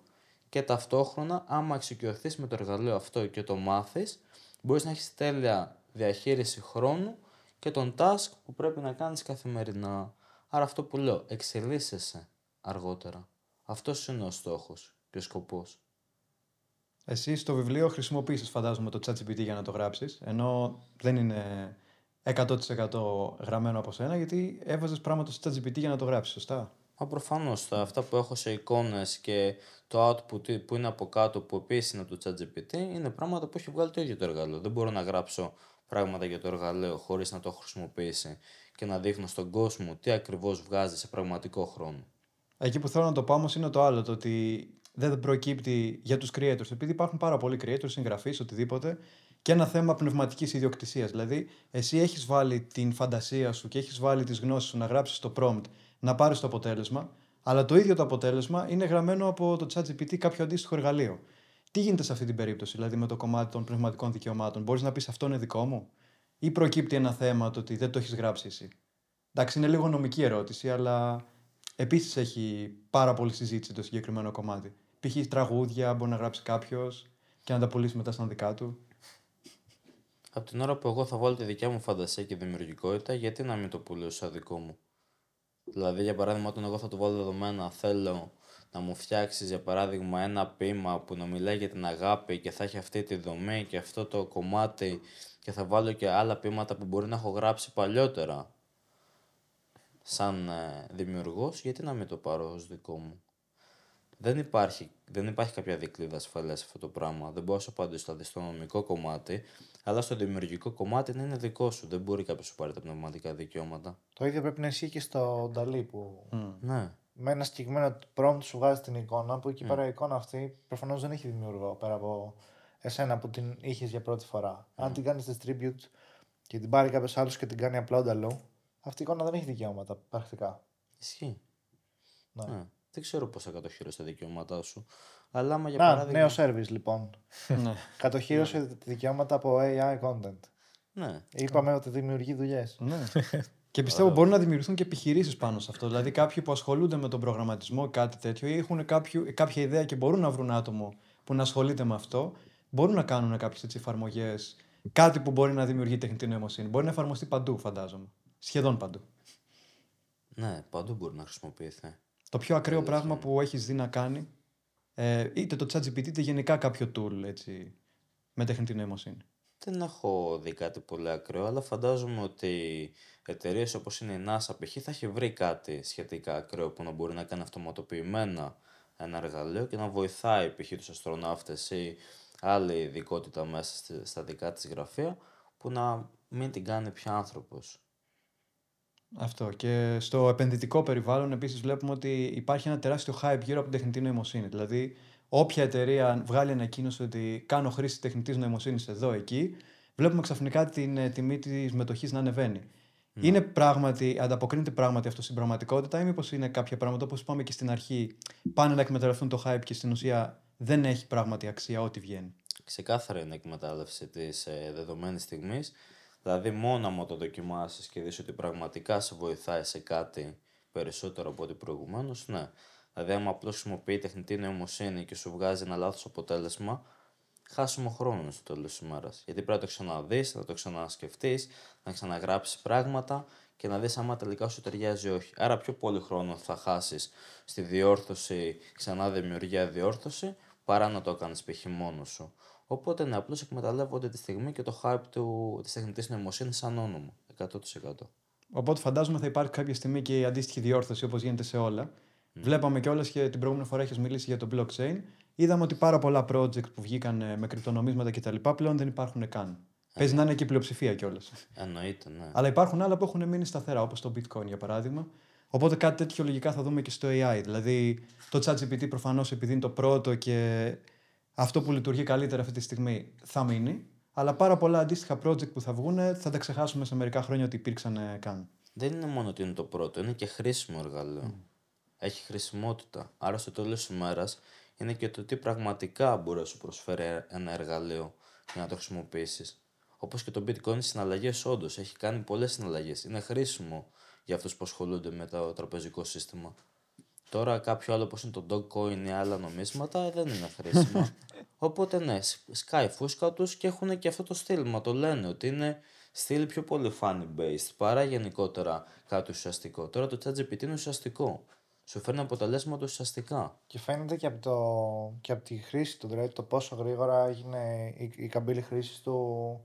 και ταυτόχρονα άμα εξοικειωθείς με το εργαλείο αυτό και το μάθεις μπορείς να έχεις τέλεια διαχείριση χρόνου και τον task που πρέπει να κάνεις καθημερινά. Άρα αυτό που λέω, εξελίσσεσαι αργότερα. Αυτός είναι ο στόχος και ο σκοπός. Εσύ στο βιβλίο χρησιμοποίησες φαντάζομαι το ChatGPT για να το γράψεις, ενώ δεν είναι 100% γραμμένο από σένα, γιατί έβαζες πράγματα στο ChatGPT για να το γράψεις, σωστά; Μα προφανώς αυτά που έχω σε εικόνες και το output που είναι από κάτω που επίσης είναι από το ChatGPT είναι πράγματα που έχει βγάλει το ίδιο το εργαλείο. Δεν μπορώ να γράψω πράγματα για το εργαλείο χωρίς να το έχω χρησιμοποιήσει και να δείχνω στον κόσμο τι ακριβώς βγάζει σε πραγματικό χρόνο. Εκεί που θέλω να το πάω όμως είναι το άλλο, το ότι δεν προκύπτει για τους creators. Επειδή υπάρχουν πάρα πολλοί creators, συγγραφείς, οτιδήποτε, και ένα θέμα πνευματικής ιδιοκτησίας. Δηλαδή, εσύ έχεις βάλει την φαντασία σου και έχεις βάλει τις γνώσεις σου να γράψεις το prompt, να πάρεις το αποτέλεσμα, αλλά το ίδιο το αποτέλεσμα είναι γραμμένο από το ChatGPT κάποιο αντίστοιχο εργαλείο. Τι γίνεται σε αυτή την περίπτωση, δηλαδή με το κομμάτι των πνευματικών δικαιωμάτων, Μπορείς να πεις αυτό είναι δικό μου, ή προκύπτει ένα θέμα το ότι δεν το έχεις γράψει εσύ; Εντάξει, είναι λίγο νομική ερώτηση, αλλά επίσης έχει πάρα πολύ συζήτηση το συγκεκριμένο κομμάτι. Π.χ. τραγούδια μπορεί να γράψει κάποιος και να τα πουλήσει μετά σαν δικά του. Από την ώρα που εγώ θα βάλω τη δικιά μου φαντασία και δημιουργικότητα, γιατί να μην το πουλήσω σαν δικό μου; Δηλαδή, για παράδειγμα, όταν εγώ θα του βάλω δεδομένα, θέλω να μου φτιάξεις, για παράδειγμα, ένα ποίημα που να μιλάει για την αγάπη και θα έχει αυτή τη δομή και αυτό το κομμάτι και θα βάλω και άλλα ποίηματα που μπορεί να έχω γράψει παλιότερα σαν ε, δημιουργός, γιατί να μην το πάρω ως δικό μου; Δεν υπάρχει, δεν υπάρχει κάποια δικλίδα ασφαλείας σε αυτό το πράγμα. Δεν μπορώ να σου απαντήσω δηλαδή στο νομικό κομμάτι, αλλά στο δημιουργικό κομμάτι να είναι δικό σου. Δεν μπορεί κάποιος να σου πάρει τα πνευματικά δικαιώματα. Το ίδιο πρέπει να ισχύει και στο Νταλή που Ναι. Με ένα συγκεκριμένο prompt σου βγάζει την εικόνα που εκεί πέρα η εικόνα αυτή προφανώς δεν έχει δημιουργό πέρα από εσένα που την είχες για πρώτη φορά. Αν την κάνεις distribute και την πάρει κάποιος άλλος και την κάνει upload αλλού, αυτή η εικόνα δεν έχει δικαιώματα πρακτικά. Ισχύει. Ναι. Ναι. Δεν ξέρω πώ θα κατοχυρώσει τα δικαιώματά σου. Αλλά άμα για Να, παράδειγμα. νέο service λοιπόν. ναι. Κατοχύρωσε τα δικαιώματα από AI content. Ναι. Είπαμε ότι δημιουργεί δουλειές. ναι. και πιστεύω μπορούν να δημιουργηθούν και επιχειρήσεις πάνω σε αυτό. Δηλαδή, κάποιοι που ασχολούνται με τον προγραμματισμό, κάτι τέτοιο, ή έχουν κάποιο, κάποια ιδέα και μπορούν να βρουν άτομο που να ασχολείται με αυτό, μπορούν να κάνουν κάποιες εφαρμογές. Κάτι που μπορεί να δημιουργεί τεχνητή νοημοσύνη. Μπορεί να εφαρμοστεί παντού, φαντάζομαι. Σχεδόν παντού. ναι, παντού μπορεί να χρησιμοποιηθεί. Το πιο ακραίο πράγμα που έχεις δει να κάνει, ε, είτε το ChatGPT είτε γενικά κάποιο tool έτσι, με τεχνητή νοημοσύνη. Δεν έχω δει κάτι πολύ ακραίο, αλλά φαντάζομαι ότι εταιρείες όπως είναι η NASA π.χ. θα έχει βρει κάτι σχετικά ακραίο που να μπορεί να κάνει αυτοματοποιημένα ένα εργαλείο και να βοηθάει π.χ. τους αστροναύτες ή άλλη ειδικότητα μέσα στη- στα δικά της γραφεία που να μην την κάνει πια άνθρωπος. Αυτό. Και στο επενδυτικό περιβάλλον επίσης βλέπουμε ότι υπάρχει ένα τεράστιο hype γύρω από την τεχνητή νοημοσύνη. Δηλαδή, όποια εταιρεία βγάλει ανακοίνωση ότι κάνω χρήση τεχνητής νοημοσύνης εδώ, εκεί, βλέπουμε ξαφνικά την ε, τιμή της μετοχής να ανεβαίνει. Είναι πράγματι, ανταποκρίνεται πράγματι αυτό στην πραγματικότητα, ή μήπως είναι κάποια πράγματα όπως είπαμε και στην αρχή, πάνε να εκμεταλλευτούν το hype και στην ουσία δεν έχει πράγματι αξία ό,τι βγαίνει. Ξεκάθαρα είναι εκμετάλλευση της ε, δεδομένης στιγμής. Δηλαδή, μόνο άμα το δοκιμάσεις και δεις ότι πραγματικά σε βοηθάει σε κάτι περισσότερο από ό,τι προηγουμένως, ναι. Δηλαδή, άμα απλώς χρησιμοποιεί τεχνητή νοημοσύνη και σου βγάζει ένα λάθος αποτέλεσμα, χάσιμο χρόνο στο τέλος της ημέρας. Γιατί πρέπει να το ξαναδείς, να το ξανασκεφτείς, να ξαναγράψεις πράγματα και να δεις άμα τελικά σου ταιριάζει ή όχι. Άρα, πιο πολύ χρόνο θα χάσεις στη διόρθωση, ξανά δημιουργία διόρθωση, παρά να το κάνει π.χ. μόνος σου. Οπότε, ναι, απλώς εκμεταλλεύονται τη στιγμή και το hype του, της τεχνητής νοημοσύνης σαν όνομα. 100%. Οπότε φαντάζομαι θα υπάρχει κάποια στιγμή και η αντίστοιχη διόρθωση όπως γίνεται σε όλα. Βλέπαμε κιόλας και την προηγούμενη φορά έχεις μιλήσει για το blockchain. Είδαμε ότι πάρα πολλά project που βγήκαν ε, με κρυπτονομίσματα κτλ. πλέον δεν υπάρχουν καν. Παίζει να είναι και η πλειοψηφία κιόλας. Εννοείται, ναι. Αλλά υπάρχουν άλλα που έχουν μείνει σταθερά, όπως το bitcoin για παράδειγμα. Οπότε κάτι τέτοιο λογικά θα δούμε και στο AI. Δηλαδή το ChatGPT προφανώς επειδή είναι το πρώτο και αυτό που λειτουργεί καλύτερα αυτή τη στιγμή θα μείνει. Αλλά πάρα πολλά αντίστοιχα project που θα βγουν θα τα ξεχάσουμε σε μερικά χρόνια ότι υπήρξαν ε, καν. Δεν είναι μόνο ότι είναι το πρώτο, είναι και χρήσιμο εργαλείο. Έχει χρησιμότητα. Άρα στο τέλος της ημέρας είναι και το τι πραγματικά μπορεί να σου προσφέρει ένα εργαλείο για να το χρησιμοποιήσεις. Όπως και το bitcoin συναλλαγές, όντως έχει κάνει πολλές συναλλαγές. Είναι χρήσιμο για αυτούς που ασχολούνται με το τραπεζικό σύστημα. Τώρα κάποιο άλλο όπως είναι το Dogecoin ή άλλα νομίσματα δεν είναι χρήσιμα. Οπότε ναι, σ- σκάει φούσκα τους και έχουν και αυτό το στυλ. Μα το λένε ότι είναι στυλ πιο πολύ funny based παρά γενικότερα κάτι ουσιαστικό. Τώρα το ChatGPT είναι ουσιαστικό. Σου φέρνει αποτελέσματα ουσιαστικά. Και φαίνεται και από, το, και από τη χρήση του, δηλαδή το πόσο γρήγορα έγινε η, η καμπύλη χρήσης του.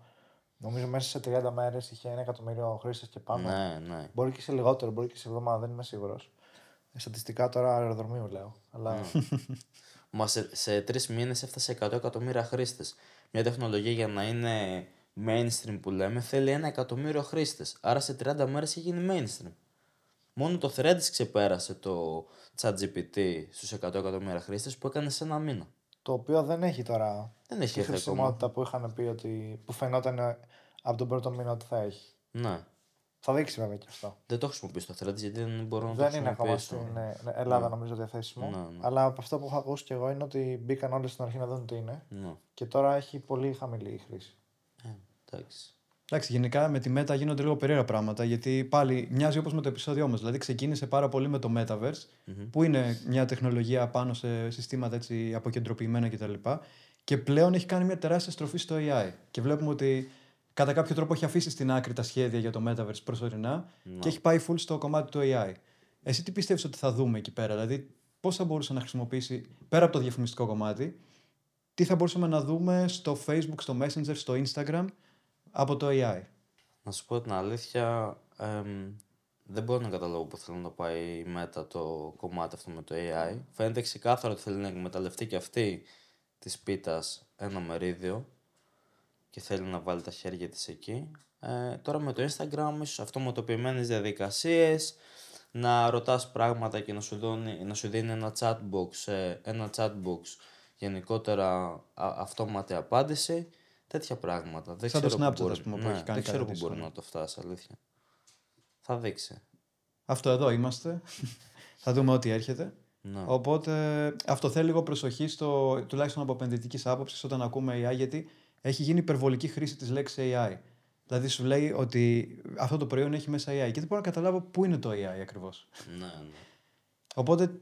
Νομίζω μέσα σε 30 μέρες είχε ένα εκατομμύριο χρήστες και πάνω. Ναι, ναι. Μπορεί και σε λιγότερο, μπορεί και σε εβδομάδα, δεν είμαι σίγουρος. Στατιστικά τώρα αεροδρομίου λέω. Αλλά Μα σε, σε τρεις μήνες έφτασε 100 εκατομμύρια χρήστες. Μια τεχνολογία για να είναι mainstream που λέμε θέλει ένα εκατομμύριο χρήστες. Άρα σε 30 μέρες έχει γίνει mainstream. Μόνο το Threads ξεπέρασε το ChatGPT στους 100 εκατομμύρια χρήστες που έκανε σε ένα μήνα. το οποίο δεν έχει τώρα Δεν έχει τη έρθει ακόμα. χρησιμότητα που είχαν πει ότι. που φαινόταν από τον πρώτο μήνα ότι θα έχει. Ναι. Θα δείξει βέβαια και αυτό. Δεν το χρησιμοποιήσω το Threads γιατί δεν μπορώ να το Δεν είναι ακόμα χρησιμοποιήσω. στην ε, ναι, Ελλάδα νομίζω διαθέσιμο. Ναι, ναι. Αλλά από αυτό που έχω ακούσει και εγώ είναι ότι μπήκαν όλοι στην αρχή να δουν τι είναι. Ναι. Και τώρα έχει πολύ χαμηλή η χρήση. Ε, εντάξει. Εντάξει, γενικά με τη Meta γίνονται λίγο περίεργα πράγματα γιατί πάλι μοιάζει όπως με το επεισόδιό μα. Δηλαδή ξεκίνησε πάρα πολύ με το Metaverse, που είναι μια τεχνολογία πάνω σε συστήματα έτσι αποκεντρωποιημένα κτλ. Και πλέον έχει κάνει μια τεράστια στροφή στο AI. Και βλέπουμε ότι κατά κάποιο τρόπο έχει αφήσει στην άκρη τα σχέδια για το Metaverse προσωρινά και έχει πάει full στο κομμάτι του AI. Εσύ τι πιστεύεις ότι θα δούμε εκεί πέρα, δηλαδή πώς θα μπορούσε να χρησιμοποιήσει πέρα από το διαφημιστικό κομμάτι, τι θα μπορούσαμε να δούμε στο Facebook, στο Messenger, στο Instagram από το AI. Να σου πω την αλήθεια, εμ, δεν μπορώ να καταλάβω που θέλει να πάει μετά το κομμάτι αυτό με το AI. Φαίνεται ξεκάθαρο ότι θέλει να εκμεταλλευτεί και αυτή της πίτας ένα μερίδιο και θέλει να βάλει τα χέρια της εκεί. Ε, τώρα με το Instagram, ίσως αυτοματοποιημένες διαδικασίες, να ρωτάς πράγματα και να σου, δίνει, να σου δίνει ένα chatbox, ε, ένα chatbox γενικότερα α, αυτόματη απάντηση, τέτοια πράγματα. Δεν Σαν το ξέρω πού Snapchat, μπορεί- ας πούμε, που ναι, έχει κάνει δεν ξέρω κάτι πού μπορεί αντίστοιχο. να το φτάσει, αλήθεια. Θα δείξει. Αυτό εδώ είμαστε. θα δούμε ό,τι έρχεται. Ναι. Οπότε αυτό θέλει λίγο προσοχή, στο, τουλάχιστον από επενδυτικής άποψης, όταν ακούμε AI, γιατί έχει γίνει υπερβολική χρήση της λέξης AI. Δηλαδή σου λέει ότι αυτό το προϊόν έχει μέσα AI και δεν μπορώ να καταλάβω πού είναι το AI ακριβώς. Ναι, ναι. Οπότε,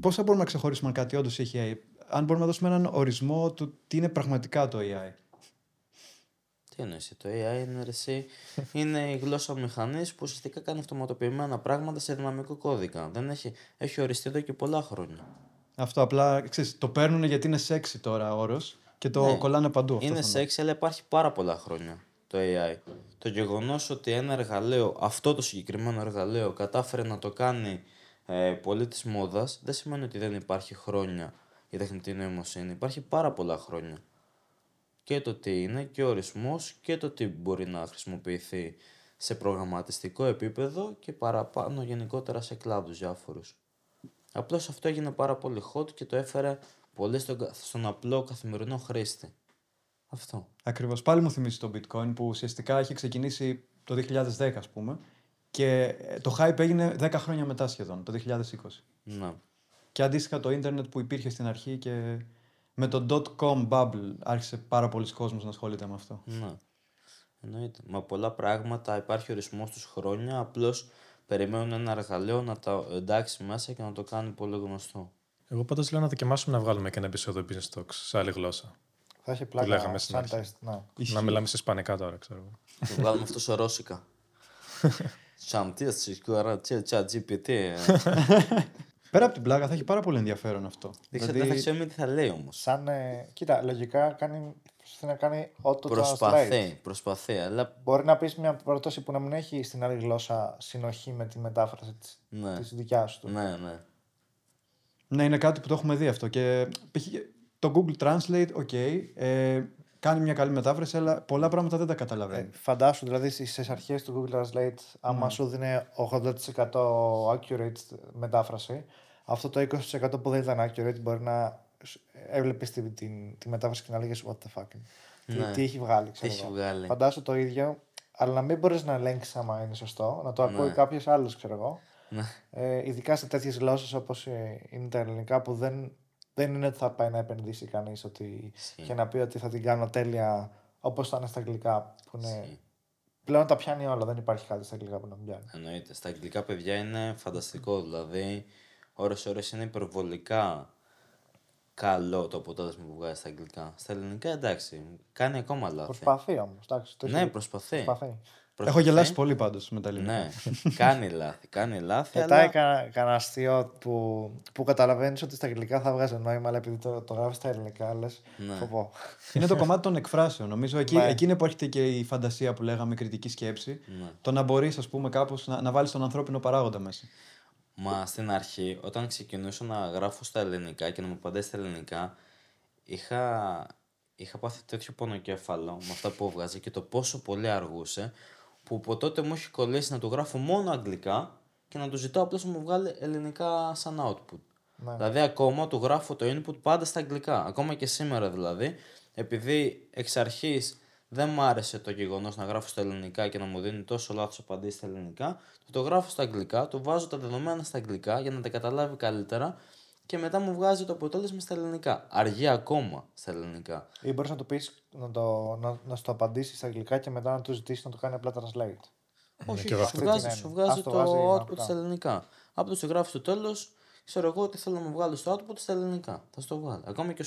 πώς θα μπορούμε να ξεχωρίσουμε αν κάτι όντως έχει AI, αν μπορούμε να δώσουμε έναν ορισμό του τι είναι πραγματικά το AI. Τι εννοείς, το AI είναι, ρε, εσύ, είναι η γλώσσα μηχανής που ουσιαστικά κάνει αυτοματοποιημένα πράγματα σε δυναμικό κώδικα. Δεν έχει, έχει οριστεί εδώ και πολλά χρόνια. Αυτό απλά ξέρεις, το παίρνουν γιατί είναι sexy τώρα όρος και το Ναι. κολλάνε παντού. Αυτό είναι θέλω να- sexy, αλλά υπάρχει πάρα πολλά χρόνια το AI. Το γεγονός ότι ένα εργαλείο, αυτό το συγκεκριμένο εργαλείο, κατάφερε να το κάνει ε, πολύ της μόδας, δεν σημαίνει ότι δεν υπάρχει χρόνια η τεχνητή νοημοσύνη. Υπάρχει πάρα πολλά χρόνια. Και το τι είναι και ο ορισμός και το τι μπορεί να χρησιμοποιηθεί σε προγραμματιστικό επίπεδο και παραπάνω γενικότερα σε κλάδους διάφορους. Απλώς αυτό έγινε πάρα πολύ hot και το έφερε πολύ στον, κα- στον απλό καθημερινό χρήστη. Αυτό. Ακριβώς. Πάλι μου θυμίζει το bitcoin που ουσιαστικά είχε ξεκινήσει το 2010, ας πούμε, και ε, το hype έγινε 10 χρόνια μετά σχεδόν, το 2020. Ναι. Και αντίστοιχα το ίντερνετ που υπήρχε στην αρχή και με το dot-com bubble άρχισε πάρα πολλοί κόσμος να ασχολείται με αυτό. Ναι. Εννοείται. Μα πολλά πράγματα υπάρχει ορισμός τους χρόνια, απλώς περιμένουν ένα εργαλείο να τα εντάξει μέσα και να το κάνει πολύ γνωστό. Εγώ πάντως λέω να δοκιμάσουμε να βγάλουμε και ένα επεισόδιο Business Talks σε άλλη γλώσσα. Θα έχει πλάκα λέγαμε στην σαν αρχή. τεστ. Ναι. Ισχύει. Να μιλάμε σε Ισπανικά τώρα, ξέρω εγώ. Το βγάλουμε αυτό σε ρώσικα. Σαν τι, σικουαρά, τσι, τσι, GPT. ε. Πέρα από την πλάκα θα έχει πάρα πολύ ενδιαφέρον αυτό. Δεν ξέρω- Δεν θα ξέρουμε τι θα λέει όμως. Σαν, ε, κοίτα, λογικά κάνει, προσπαθεί να κάνει auto translate. Προσπαθεί, προσπαθεί, αλλά Μπορεί να πεις μια πρόταση που να μην έχει στην άλλη γλώσσα συνοχή με τη μετάφραση της, ναι, της δικιάς του. ναι, ναι. Ναι, είναι κάτι που το έχουμε δει αυτό. Και π.χ. το Google Translate, ok, ε, κάνει μια καλή μετάφραση, αλλά πολλά πράγματα δεν τα Ε, καταλαβαίνει. φαντάσου δηλαδή στις αρχές του Google Translate, άμα σου δίνει 80% accurate μετάφραση, αυτό το 20% που δεν ήταν accurate μπορεί να έβλεπες τη, τη, τη μετάφραση και να λέγε What the fuck. Τι, Ναι. τι έχει βγάλει, Τι ξέρω έχει εγώ. βγάλει. Φαντάσου το ίδιο, αλλά να μην μπορείς να ελέγξεις άμα είναι σωστό, να το ακούει Ναι. κάποιος άλλος, ξέρω εγώ. Ναι. Ε, ειδικά σε τέτοιες γλώσσες όπως είναι τα ελληνικά, που δεν, δεν είναι ότι θα πάει να επενδύσει κανείς ότι Ισχύει. και να πει ότι θα την κάνω τέλεια όπως ήταν στα αγγλικά. Που είναι... Ισχύει. Πλέον τα πιάνει όλα, δεν υπάρχει κάτι στα αγγλικά που να μην πιάνει. Εννοείται. Στα αγγλικά παιδιά είναι φανταστικό. Δηλαδή, ώρες ώρες είναι υπερβολικά καλό το αποτέλεσμα που βγάζει στα αγγλικά. Στα ελληνικά εντάξει, κάνει ακόμα λάθη. Προσπαθεί όμως. Ναι, προσπαθεί. προσπαθεί. Έχω Προσπαθεί. γελάσει πολύ πάντως με τα ελληνικά. Ναι, κάνει λάθη. Κάνει λάθη, Μετά αλλά... έκανα κανένα αστείο που, που καταλαβαίνεις ότι στα αγγλικά θα βγάζει νόημα, αλλά επειδή το, το γράφεις στα ελληνικά, λες. Ναι. Πω, πω. Είναι το κομμάτι των εκφράσεων. Νομίζω εκεί, Ναι. εκεί είναι που έρχεται και η φαντασία που λέγαμε, η κριτική σκέψη. Ναι. Το να μπορείς, ας πούμε, κάπως να, να βάλεις τον ανθρώπινο παράγοντα μέσα. Μα στην αρχή, όταν ξεκινούσα να γράφω στα ελληνικά και να μου απαντάει στα ελληνικά, είχα, είχα πάθει τέτοιο πονοκέφαλο με αυτά που έβγαζε και το πόσο πολύ αργούσε, που από τότε μου έχει κολλήσει να του γράφω μόνο αγγλικά και να του ζητώ απλώς να μου βγάλει ελληνικά σαν output. Ναι. Δηλαδή, ακόμα του γράφω το input πάντα στα αγγλικά. Ακόμα και σήμερα δηλαδή, επειδή εξ αρχής δεν μ' άρεσε το γεγονός να γράφω στα ελληνικά και να μου δίνει τόσο λάθος απαντήσεις στα ελληνικά, το, το γράφω στα αγγλικά, του βάζω τα δεδομένα στα αγγλικά για να τα καταλάβει καλύτερα και μετά μου βγάζει το αποτέλεσμα στα ελληνικά. Αργεί ακόμα στα ελληνικά. Ή μπορείς να το πεις, να, το, να, να στο απαντήσεις στα αγγλικά και μετά να του ζητήσεις να το κάνει απλά translate. Όχι, και όχι, εγώ σου αυτό. βγάζει, την σου έννοια. βγάζει Ας το το βάζει output απλά. στα ελληνικά. Απλώ το γράφει στο τέλος, ξέρω εγώ τι θέλω να μου βγάλεις στο output στα ελληνικά. Θα στο βγάλει. Ακόμα και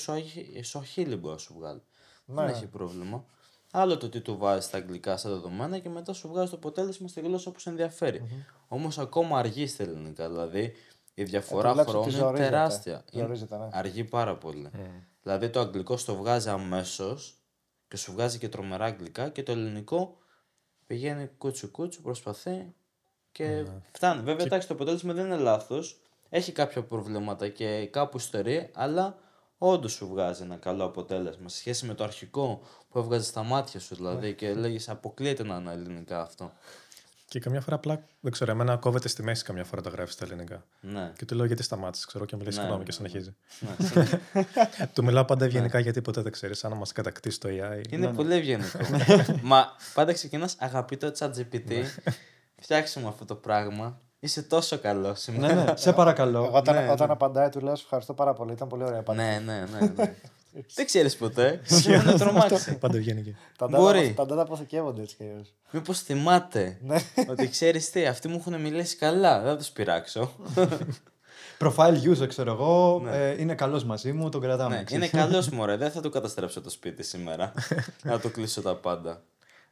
στο αχίλι μπορεί να σου βγάλει. Δεν Ναι. έχει πρόβλημα. Άλλο το τι του βάζεις στα αγγλικά στα δεδομένα και μετά σου βγάζει το αποτέλεσμα στη γλώσσα που σε ενδιαφέρει. Όμως ακόμα αργεί στα ελληνικά. Δηλαδή η διαφορά Ε, το βλέπεις ότι χρόνου είναι ζορίζεται. τεράστια. Ζορίζεται, ναι. Αργεί πάρα πολύ. Δηλαδή το αγγλικό στο βγάζει αμέσως και σου βγάζει και τρομερά αγγλικά και το ελληνικό πηγαίνει κούτσου κούτσου, προσπαθεί και φτάνει. Βέβαια, εντάξει, το αποτέλεσμα δεν είναι λάθος. Έχει κάποια προβλήματα και κάπου ιστορεί, αλλά όντως σου βγάζει ένα καλό αποτέλεσμα σε σχέση με το αρχικό που έβγαζε στα μάτια σου δηλαδή και λέγεις αποκλείεται να είναι ελληνικά αυτό. Και καμιά φορά απλά, δεν ξέρω, εμένα κόβεται στη μέση καμιά φορά το γράφεις στα ελληνικά. Ναι. Και του λέω γιατί σταμάτησες, ξέρω, και μου λέει Ναι, συγγνώμη ναι, και συνεχίζει. ναι. του μιλάω πάντα ευγενικά γιατί ποτέ δεν ξέρεις αν μας κατακτήσει το AI. Είναι πολύ ευγενικό. Μα πάντα ξεκινάς αγαπητό ChatGPT. Φτιάξε μου αυτό το πράγμα. Είσαι τόσο καλός ναι, σήμερα. ναι, σε παρακαλώ. Εγώ όταν, ναι, όταν ναι. απαντάει του λέω «Σου ευχαριστώ πάρα πολύ. Ήταν πολύ ωραία απάντηση. ναι, ναι, ναι, ναι. Δεν ξέρεις ποτέ. Μπορεί να τρομάξεις. Πάντα βγαίνει και. Τα Μπορεί. data- Τα data αποθηκεύονται έτσι κι αλλιώς. Μήπως θυμάται Ναι. ότι ξέρεις τι, αυτοί μου έχουν μιλήσει καλά. Δεν θα τους πειράξω. Profile user, ξέρω εγώ, Ναι. ε, είναι καλός μαζί μου, τον κρατάμε. ναι, ξέρεις. είναι καλός μωρέ. Δεν θα του καταστρέψω το σπίτι σήμερα. να του κλείσω τα πάντα.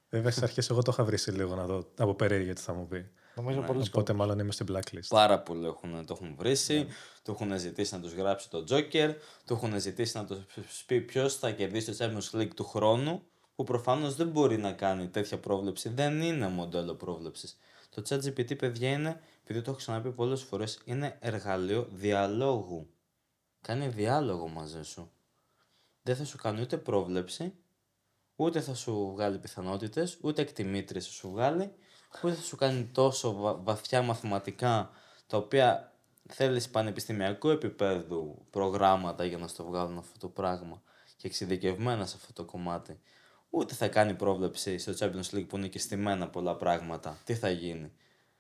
Βέβαια στις αρχές εγώ το είχα βρει λίγο να δω από περίεργα τι θα μου πει. Νομίζω Ναι. πολύ Οπότε μάλλον είμαι στην blacklist. Πάρα πολλοί έχουν, το έχουν βρήσει. Του έχουν ζητήσει να τους γράψει το Joker. Του έχουν ζητήσει να τους πει ποιος θα κερδίσει το Champions League του χρόνου. Που προφανώς δεν μπορεί να κάνει τέτοια πρόβλεψη. Δεν είναι μοντέλο πρόβλεψης. Το ChatGPT, παιδιά, είναι, επειδή το έχω ξαναπεί πολλές φορές, είναι εργαλείο διαλόγου. Κάνει διάλογο μαζί σου. Δεν θα σου κάνει ούτε πρόβλεψη, ούτε θα σου βγάλει πιθανότητες, ούτε εκτιμήτρες θα σου βγάλει, ούτε θα σου κάνει τόσο βα- βαθιά μαθηματικά, τα οποία θέλεις πανεπιστημιακού επίπεδου προγράμματα για να στο βγάλουν αυτό το πράγμα και εξειδικευμένα σε αυτό το κομμάτι; Ούτε θα κάνει πρόβλεψη στο Champions League που είναι και στημένα πολλά πράγματα. Τι θα γίνει;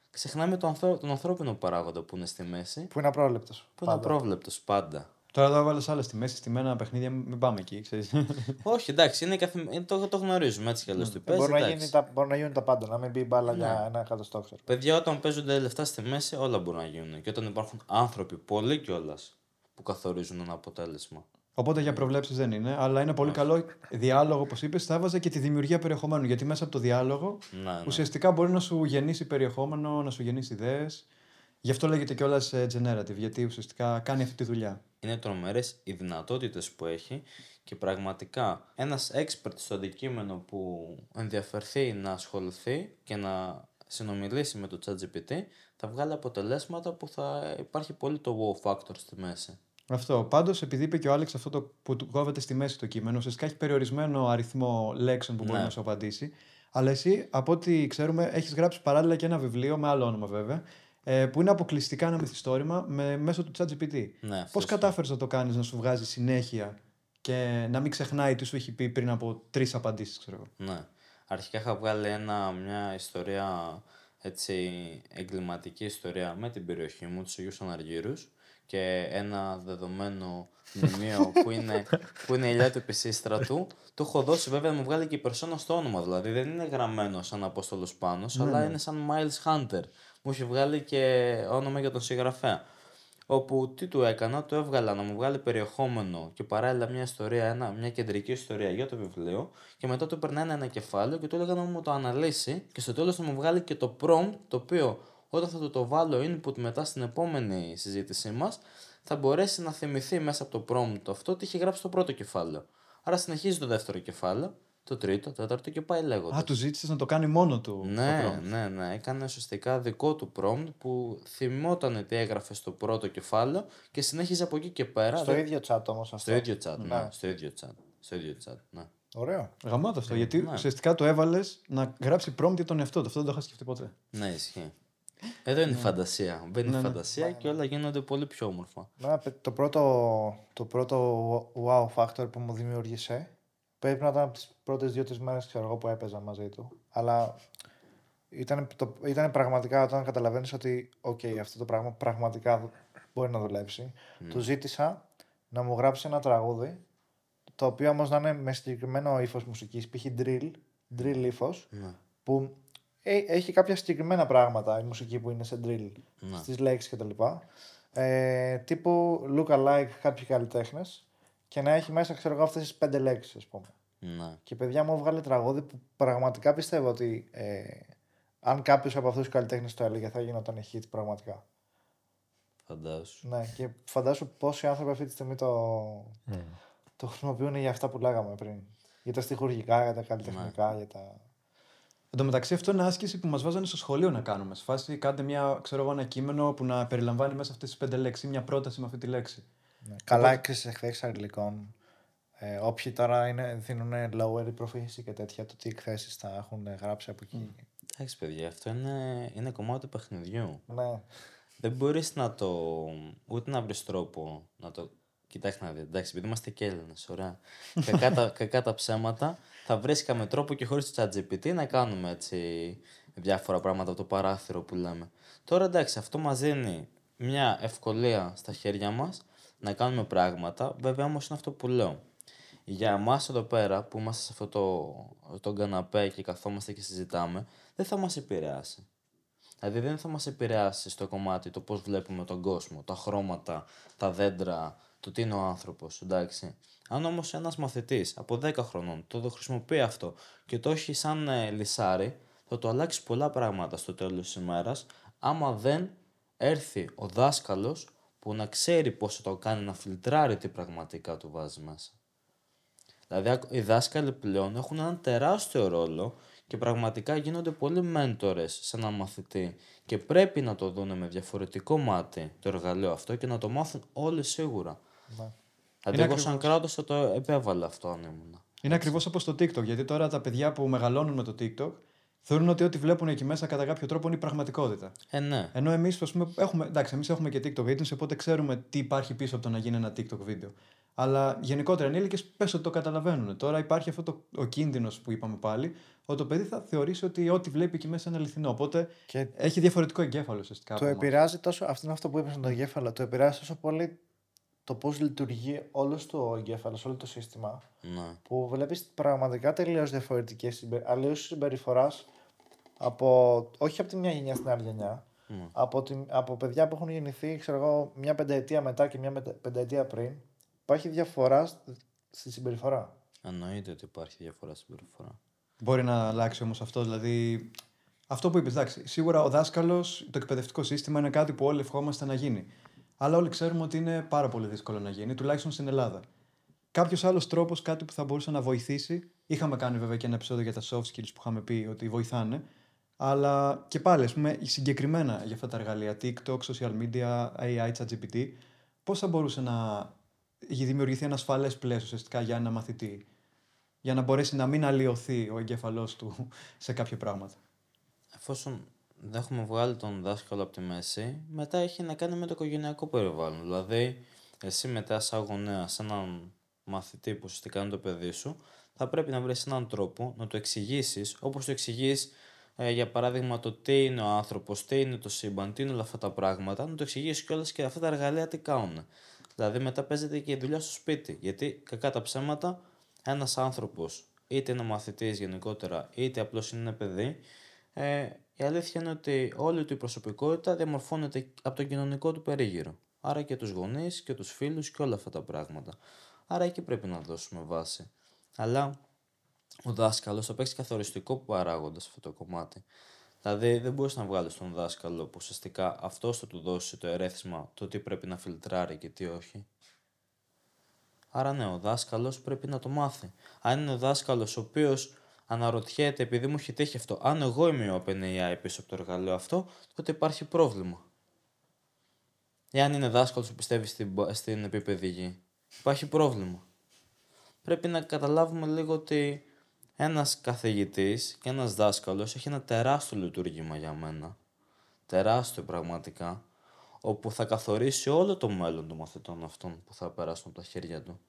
Ξεχνάμε τον, ανθρω- τον ανθρώπινο παράγοντα που είναι στη μέση, Που είναι απρόβλεπτος. που είναι απρόβλεπτος πάντα. Τώρα εδώ έβαλε άλλα στη μέση, στημένα παιχνίδια, μην πάμε εκεί, ξέρεις. Όχι, εντάξει, είναι καθημε... είναι- το, το γνωρίζουμε έτσι κι αλλιώς τι παίζει. Μπορεί να, εντάξει. γίνει τα, μπορεί να γίνουν τα πάντα. Να μην μπει μπάλα για ένα εκατοστό, ξέρω. Παιδιά, όταν παίζονται λεφτά στη μέση, όλα μπορούν να γίνουν. Και όταν υπάρχουν άνθρωποι, πολλοί κιόλας, που καθορίζουν ένα αποτέλεσμα. Οπότε για προβλέψεις δεν είναι, αλλά είναι πολύ καλό διάλογο, όπως είπες. Θα έβαζα και τη δημιουργία περιεχομένου. Γιατί μέσα από το διάλογο Ναι, ναι. ουσιαστικά μπορεί να σου γεννήσει περιεχόμενο, να σου γεννήσει ιδέες. Γι' αυτό λέγεται κιόλας generative, γιατί ουσιαστικά κάνει αυτή τη δουλειά. Είναι τρομερές οι δυνατότητες που έχει και πραγματικά ένας expert στο αντικείμενο που ενδιαφερθεί να ασχοληθεί και να συνομιλήσει με το ChatGPT θα βγάλει αποτελέσματα που θα υπάρχει πολύ το wow factor στη μέση. Αυτό. Πάντως, επειδή είπε και ο Άλεξ αυτό το που του κόβεται στη μέση το κείμενο, ουσιαστικά έχει περιορισμένο αριθμό λέξεων που μπορεί Ναι. να σου απαντήσει. Αλλά εσύ, από ό,τι ξέρουμε, έχεις γράψει παράλληλα και ένα βιβλίο, με άλλο όνομα βέβαια, ε, που είναι αποκλειστικά ένα μυθιστόρημα με, μέσω του ChatGPT. Ναι, αυτό Πώς ισχύει. κατάφερες να το κάνεις να σου βγάζει συνέχεια και να μην ξεχνάει τι σου έχει πει πριν από τρεις απαντήσεις, ξέρω εγώ; Ναι. Αρχικά είχα βγάλει ένα, μια ιστορία, έτσι, εγκληματική ιστορία με την περιοχή μου, τους Αγίους Αναργύρους και ένα δεδομένο μνημείο που είναι, που είναι η ηλιά του Επισύστρατου. Το έχω δώσει βέβαια να μου βγάλει και η περσόνα στο όνομα, δηλαδή δεν είναι γραμμένο σαν Απόστολος Πάνος, αλλά είναι σαν Miles Hunter. Μου έχει βγάλει και όνομα για τον συγγραφέα. Όπου τι του έκανα, το έβγαλα να μου βγάλει περιεχόμενο και παράλληλα μια ιστορία, ένα, μια κεντρική ιστορία για το βιβλίο και μετά του περνάει ένα κεφάλαιο και του έλεγα να μου το αναλύσει και στο τέλος θα μου βγάλει και το prompt το οποίο όταν θα του το βάλω input μετά στην επόμενη συζήτησή μας θα μπορέσει να θυμηθεί μέσα από το prompt αυτό τι είχε γράψει το πρώτο κεφάλαιο. Άρα συνεχίζει το δεύτερο κεφάλαιο, το τρίτο, το τέταρτο και πάει λέγοντας. Α, του ζήτησες να το κάνει μόνο του. Ναι, το prompt. ναι, ναι. Έκανε ουσιαστικά δικό του prompt που θυμόταν τι έγραφε στο πρώτο κεφάλαιο και συνέχιζε από εκεί και πέρα. Στο Δεν- ίδιο chat όμως αυτό. στο ίδιο chat, ναι. Ναι. Στο ίδιο chat. Στο ίδιο chat, ναι. Ωραίο. Γαμάτο αυτό. Γιατί ναι. ουσιαστικά το έβαλες να γράψει prompt για τον εαυτό του. Αυτό δεν το είχα σκεφτεί ποτέ. Ναι, ισχύει. Εδώ είναι η φαντασία. Μπαίνει Ναι, η ναι. φαντασία και όλα γίνονται πολύ πιο όμορφα. Εμένα παι- το πρώτο, το πρώτο wow factor που μου δημιούργησε πρέπει να ήταν από τις πρώτες δύο-τρεις μέρες που έπαιζα μαζί του. Αλλά ήταν, το, ήταν πραγματικά όταν καταλαβαίνεις ότι okay, αυτό το πράγμα πραγματικά μπορεί να δουλέψει. Του ζήτησα να μου γράψει ένα τραγούδι το οποίο όμως να είναι με συγκεκριμένο ύφος μουσικής, π.χ. drill, drill ύφος, Ναι. που ε, έχει κάποια συγκεκριμένα πράγματα η μουσική που είναι σε drill Ναι. στις λέξεις κτλ. Ε, τύπου look alike κάποιοι καλλιτέχνες και να έχει μέσα ξέρω εγώ αυτές τις πέντε λέξεις ας πούμε. Ναι. Και παιδιά μου βγάλε τραγούδι που πραγματικά πιστεύω ότι ε, αν κάποιος από αυτούς τους καλλιτέχνες το έλεγε θα γινόταν hit πραγματικά. Φαντάσου. Ναι, και φαντάσου πόσοι άνθρωποι αυτή τη στιγμή το, το χρησιμοποιούν για αυτά που λέγαμε πριν. Για τα στοιχουργικά, για τα καλλιτεχνικά, για τα... Εν τω μεταξύ, αυτό είναι άσκηση που μας βάζανε στο σχολείο να κάνουμε. Σε φάση, κάντε μια, ξέρω εγώ, ένα κείμενο που να περιλαμβάνει μέσα αυτές τις πέντε λέξεις, μια πρόταση με αυτή τη λέξη. Ναι. Καλά και στι εκθέσει αγγλικών. Ε, όποιοι τώρα είναι, δίνουν lower η proficiency και τέτοια, το τι εκθέσεις θα έχουν γράψει από εκεί. Εντάξει, παιδιά, αυτό είναι, είναι κομμάτι του παιχνιδιού. Ναι. Δεν μπορείς να το. ούτε να βρεις τρόπο να το. Κοιτάξτε να δείτε, εντάξει, επειδή είμαστε και Έλληνες, ωραία. κακά, τα, κακά τα ψέματα, θα βρίσκαμε τρόπο και χωρίς το ChatGPT να κάνουμε έτσι διάφορα πράγματα από το παράθυρο που λέμε. Τώρα εντάξει, αυτό μας δίνει μια ευκολία στα χέρια μας να κάνουμε πράγματα, βέβαια όμως είναι αυτό που λέω. Για εμάς εδώ πέρα που είμαστε σε αυτό το, το καναπέ και καθόμαστε και συζητάμε, δεν θα μας επηρεάσει. Δηλαδή δεν θα μας επηρεάσει στο κομμάτι το πώς βλέπουμε τον κόσμο, τα χρώματα, τα δέντρα, το τι είναι ο άνθρωπος, εντάξει. Αν όμως ένας μαθητής από 10 χρονών το, το χρησιμοποιεί αυτό και το έχει σαν ε, λυσάρι, θα το αλλάξει πολλά πράγματα στο τέλος της ημέρας, άμα δεν έρθει ο δάσκαλος που να ξέρει πώς θα το κάνει να φιλτράρει τι πραγματικά του βάζει μέσα. Δηλαδή οι δάσκαλοι πλέον έχουν έναν τεράστιο ρόλο και πραγματικά γίνονται πολύ μέντορες σε έναν μαθητή και πρέπει να το δουν με διαφορετικό μάτι το εργαλείο αυτό και να το μάθουν όλοι σίγουρα. Ναι. Δηλαδή εγώ σαν κράτος θα το επέβαλα αυτό αν ήμουν. Είναι ακριβώς όπως το TikTok. Γιατί τώρα τα παιδιά που μεγαλώνουν με το TikTok θεωρούν ότι ό,τι βλέπουν εκεί μέσα κατά κάποιο τρόπο είναι η πραγματικότητα. Ε, ναι. Ενώ εμείς έχουμε, εντάξει, εμείς έχουμε και TikTok agency, οπότε ξέρουμε τι υπάρχει πίσω από το να γίνει ένα TikTok βίντεο. Αλλά γενικότερα ενήλικε πες ότι το καταλαβαίνουν. Τώρα υπάρχει αυτό το, ο κίνδυνος που είπαμε πάλι, ότι το παιδί θα θεωρήσει ότι ό,τι βλέπει εκεί μέσα είναι αληθινό. Οπότε και έχει διαφορετικό εγκέφαλο ουσιαστικά. Το επηρεάζει τόσο, αυτό είναι αυτό που είπες με το εγκέφαλο, το επηρεάζει τόσο πολύ το πώς λειτουργεί όλος το εγκέφαλος, όλο το σύστημα. Ναι. Που βλέπεις πραγματικά τελείως διαφορετικές αλλιώς συμπεριφοράς από, όχι από τη μια γενιά στην άλλη γενιά. Ναι. Από, τη, από παιδιά που έχουν γεννηθεί, ξέρω εγώ, μια πενταετία μετά και μια πενταετία πριν υπάρχει διαφορά στη συμπεριφορά. Εννοείται ότι υπάρχει διαφορά στη συμπεριφορά. Μπορεί να αλλάξει όμως αυτό, δηλαδή. Αυτό που είπες, εντάξει, σίγουρα ο δάσκαλος, το εκπαιδευτικό σύστημα είναι κάτι που όλοι ευχόμαστε να γίνει. Αλλά όλοι ξέρουμε ότι είναι πάρα πολύ δύσκολο να γίνει, τουλάχιστον στην Ελλάδα. Κάποιος άλλος τρόπος, κάτι που θα μπορούσε να βοηθήσει. Είχαμε κάνει βέβαια και ένα επεισόδιο για τα soft skills που είχαμε πει ότι βοηθάνε. Αλλά και πάλι, ας πούμε, συγκεκριμένα για αυτά τα εργαλεία, TikTok, social media, AI, ChatGPT, πώς θα μπορούσε να έχει δημιουργηθεί ένα ασφαλές πλαίσιο ουσιαστικά για ένα μαθητή, για να μπορέσει να μην αλλοιωθεί ο εγκέφαλός του σε κάποια πράγματα; Εφόσον δεν έχουμε βγάλει τον δάσκαλο από τη μέση, μετά έχει να κάνει με το οικογενειακό περιβάλλον. Δηλαδή, εσύ μετά, σαν γονέα, σαν έναν μαθητή που ουσιαστικά είναι το παιδί σου, θα πρέπει να βρεις έναν τρόπο να το εξηγήσεις, όπως το εξηγείς, ε, για παράδειγμα, το τι είναι ο άνθρωπος, τι είναι το σύμπαν, τι είναι όλα αυτά τα πράγματα, να το εξηγήσεις κιόλας και αυτά τα εργαλεία τι κάνουν. Δηλαδή μετά παίζεται και η δουλειά στο σπίτι. Γιατί κακά τα ψέματα, ένας άνθρωπος, είτε είναι μαθητής γενικότερα, είτε απλώς είναι ένα παιδί, ε, η αλήθεια είναι ότι όλη του η προσωπικότητα διαμορφώνεται από τον κοινωνικό του περίγυρο. Άρα και τους γονείς και τους φίλους και όλα αυτά τα πράγματα. Άρα εκεί πρέπει να δώσουμε βάση. Αλλά ο δάσκαλος θα παίξει καθοριστικό παράγοντα σε αυτό το κομμάτι. Δηλαδή δεν μπορείς να βγάλεις τον δάσκαλο που ουσιαστικά αυτός θα του δώσει το ερέθισμα το τι πρέπει να φιλτράρει και τι όχι. Άρα ναι, ο δάσκαλος πρέπει να το μάθει. Αν είναι ο δάσκαλος ο οποίος αναρωτιέται, επειδή μου έχει τύχει αυτό, αν εγώ είμαι ο OpenAI πίσω από το εργαλείο αυτό, τότε υπάρχει πρόβλημα. Εάν είναι δάσκαλος που πιστεύει στην, στην επίπεδη γη, υπάρχει πρόβλημα. Πρέπει να καταλάβουμε λίγο ότι ένας καθηγητής και ένας δάσκαλος έχει ένα τεράστιο λειτουργήμα για μένα. Τεράστιο πραγματικά. Όπου θα καθορίσει όλο το μέλλον των μαθητών αυτών που θα περάσουν από τα χέρια του.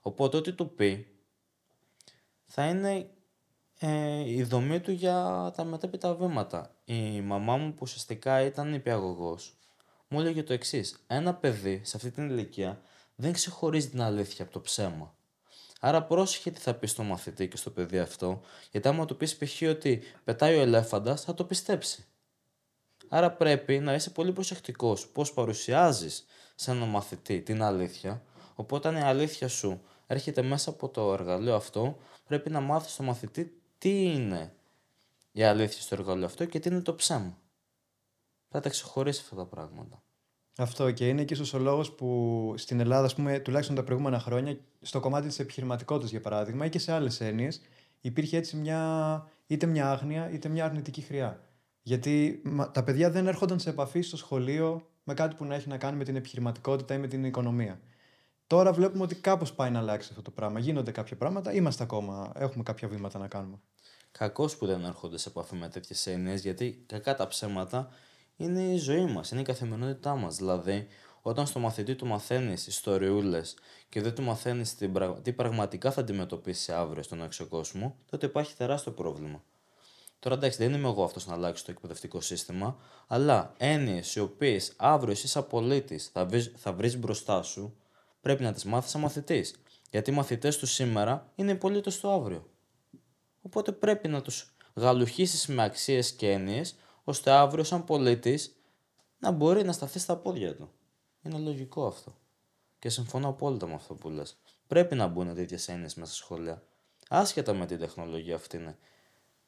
Οπότε ό,τι του πει θα είναι ε, η δομή του για τα μετέπειτα βήματα. Η μαμά μου που ουσιαστικά ήταν υπηαγωγός μου έλεγε το εξής. Ένα παιδί σε αυτή την ηλικία δεν ξεχωρίζει την αλήθεια από το ψέμα. Άρα πρόσεχε τι θα πεις στο μαθητή και στο παιδί αυτό, γιατί άμα του πεις π.χ. ότι πετάει ο ελέφαντας, θα το πιστέψει. Άρα πρέπει να είσαι πολύ προσεκτικός πώς παρουσιάζεις σε έναν μαθητή την αλήθεια. Οπότε, αν η αλήθεια σου έρχεται μέσα από το εργαλείο αυτό, πρέπει να μάθεις στο μαθητή τι είναι η αλήθεια στο εργαλείο αυτό και τι είναι το ψέμα; Πρέπει να τα ξεχωρίσει αυτά τα πράγματα. Αυτό και είναι και ίσως ο λόγος που στην Ελλάδα, πούμε, τουλάχιστον τα προηγούμενα χρόνια, στο κομμάτι της επιχειρηματικότητας για παράδειγμα ή και σε άλλες έννοιες, υπήρχε έτσι μια, είτε μια άγνοια είτε μια αρνητική χρειά. Γιατί τα παιδιά δεν έρχονταν σε επαφή στο σχολείο με κάτι που να έχει να κάνει με την επιχειρηματικότητα ή με την οικονομία. Τώρα βλέπουμε ότι κάπως πάει να αλλάξει αυτό το πράγμα. Γίνονται κάποια πράγματα, είμαστε ακόμα, έχουμε κάποια βήματα να κάνουμε. Κακός που δεν έρχονται σε επαφή με τέτοιες έννοιες, γιατί κακά τα ψέματα είναι η ζωή μας, είναι η καθημερινότητά μας. Δηλαδή, όταν στο μαθητή του μαθαίνεις ιστοριούλες και δεν του μαθαίνεις τι πραγματικά θα αντιμετωπίσει αύριο στον έξω κόσμο, τότε υπάρχει τεράστιο πρόβλημα. Τώρα εντάξει, δεν είμαι εγώ αυτός να αλλάξει το εκπαιδευτικό σύστημα, αλλά έννοιες οι οποίες αύριο εσύ, σαν πολίτη, θα, βρεις, θα βρεις μπροστά σου, πρέπει να τις μάθεις σαν μαθητής. Γιατί οι μαθητές τους σήμερα είναι οι πολίτες του αύριο. Οπότε πρέπει να τους γαλουχίσεις με αξίες και έννοιες, ώστε αύριο, σαν πολίτης, να μπορεί να σταθεί στα πόδια του. Είναι λογικό αυτό. Και συμφωνώ απόλυτα με αυτό που λες. Πρέπει να μπουν τέτοιες έννοιες μέσα στα σχολεία. Άσχετα με την τεχνολογία αυτή είναι.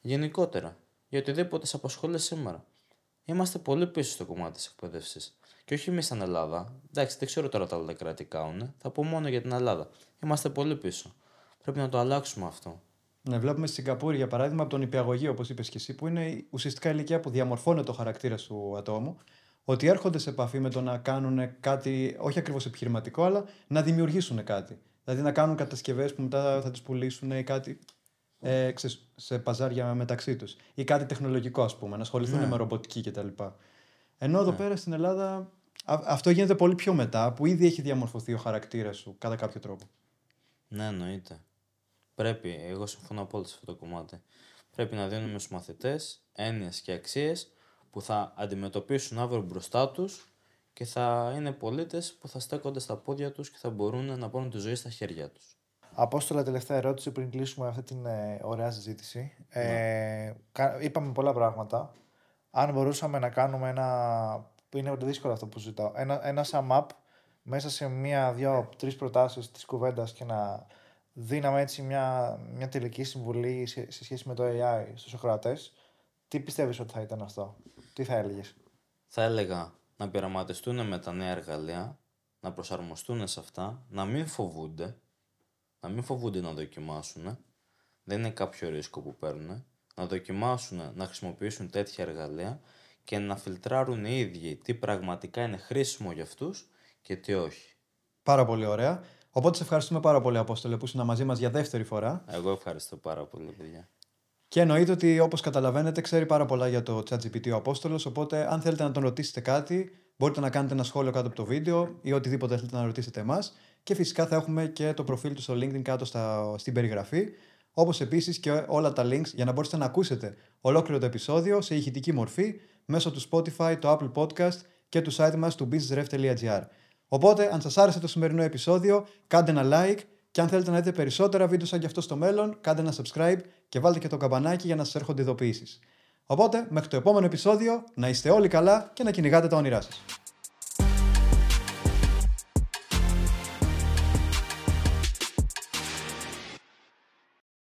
Γενικότερα, για οτιδήποτε σε απασχολεί σήμερα. Είμαστε πολύ πίσω στο κομμάτι της εκπαίδευσης. Και όχι εμείς στην Ελλάδα. Εντάξει, δεν ξέρω τώρα τα άλλα κράτη κάνουν. Θα πω μόνο για την Ελλάδα. Είμαστε πολύ πίσω. Πρέπει να το αλλάξουμε αυτό. Ναι, βλέπουμε στη Σιγκαπούρη για παράδειγμα από τον υπηαγωγή, όπως είπες και εσύ, που είναι ουσιαστικά ηλικία που διαμορφώνει το χαρακτήρα του ατόμου, ότι έρχονται σε επαφή με το να κάνουν κάτι, όχι ακριβώς επιχειρηματικό, αλλά να δημιουργήσουν κάτι. Δηλαδή να κάνουν κατασκευές που μετά θα τις πουλήσουν ή κάτι ε, σε παζάρια μεταξύ τους. Ή κάτι τεχνολογικό, ας πούμε, να ασχοληθούν Ναι. με ρομποτική κτλ. Ενώ εδώ Ναι. πέρα στην Ελλάδα α- αυτό γίνεται πολύ πιο μετά, που ήδη έχει διαμορφωθεί ο χαρακτήρας σου κατά κάποιο τρόπο. Ναι, εννοείται. Πρέπει, εγώ συμφωνώ απόλυτα σε αυτό το κομμάτι. Πρέπει να δίνουμε στους μαθητές έννοιες και αξίες που θα αντιμετωπίσουν αύριο μπροστά τους και θα είναι πολίτες που θα στέκονται στα πόδια τους και θα μπορούν να πάρουν τη ζωή στα χέρια τους. Απόστολα, τελευταία ερώτηση πριν κλείσουμε αυτή την ε, ωραία συζήτηση. Ε, κα- είπαμε πολλά πράγματα. Αν μπορούσαμε να κάνουμε ένα. Που είναι δύσκολο αυτό που ζητάω. Ένα, ένα sum up μέσα σε μία, δύο, τρεις προτάσεις της κουβέντας και να δίναμε έτσι μια, μια τελική συμβουλή σε, σε σχέση με το AI στους ακροατές. Τι πιστεύεις ότι θα ήταν αυτό, τι θα έλεγες; Θα έλεγα να πειραματιστούν με τα νέα εργαλεία, να προσαρμοστούν σε αυτά, να μην φοβούνται, να μην φοβούνται να δοκιμάσουν. Δεν είναι κάποιο ρίσκο που παίρνουν. Να δοκιμάσουν να χρησιμοποιήσουν τέτοια εργαλεία και να φιλτράρουν οι ίδιοι τι πραγματικά είναι χρήσιμο για αυτούς και τι όχι. Πάρα πολύ ωραία. Οπότε σε ευχαριστούμε πάρα πολύ, Απόστολε, που ήσουν μαζί μας για δεύτερη φορά. Εγώ ευχαριστώ πάρα πολύ, παιδιά. Και εννοείται ότι όπως καταλαβαίνετε, ξέρει πάρα πολλά για το ChatGPT ο Απόστολος. Οπότε, αν θέλετε να τον ρωτήσετε κάτι, μπορείτε να κάνετε ένα σχόλιο κάτω από το βίντεο ή οτιδήποτε θέλετε να ρωτήσετε εμάς. Και φυσικά θα έχουμε και το προφίλ του στο LinkedIn κάτω στα, στην περιγραφή. Όπως επίσης και όλα τα links για να μπορέσετε να ακούσετε ολόκληρο το επεισόδιο σε ηχητική μορφή μέσω του Spotify, το Apple Podcast και του site μας του businessref.gr. Οπότε, αν σας άρεσε το σημερινό επεισόδιο, κάντε ένα like και αν θέλετε να δείτε περισσότερα βίντεο σαν και αυτό στο μέλλον, κάντε ένα subscribe και βάλτε και το καμπανάκι για να σας έρχονται ειδοποιήσεις. Οπότε, μέχρι το επόμενο επεισόδιο, να είστε όλοι καλά και να κυνηγάτε τα όνειρά σας.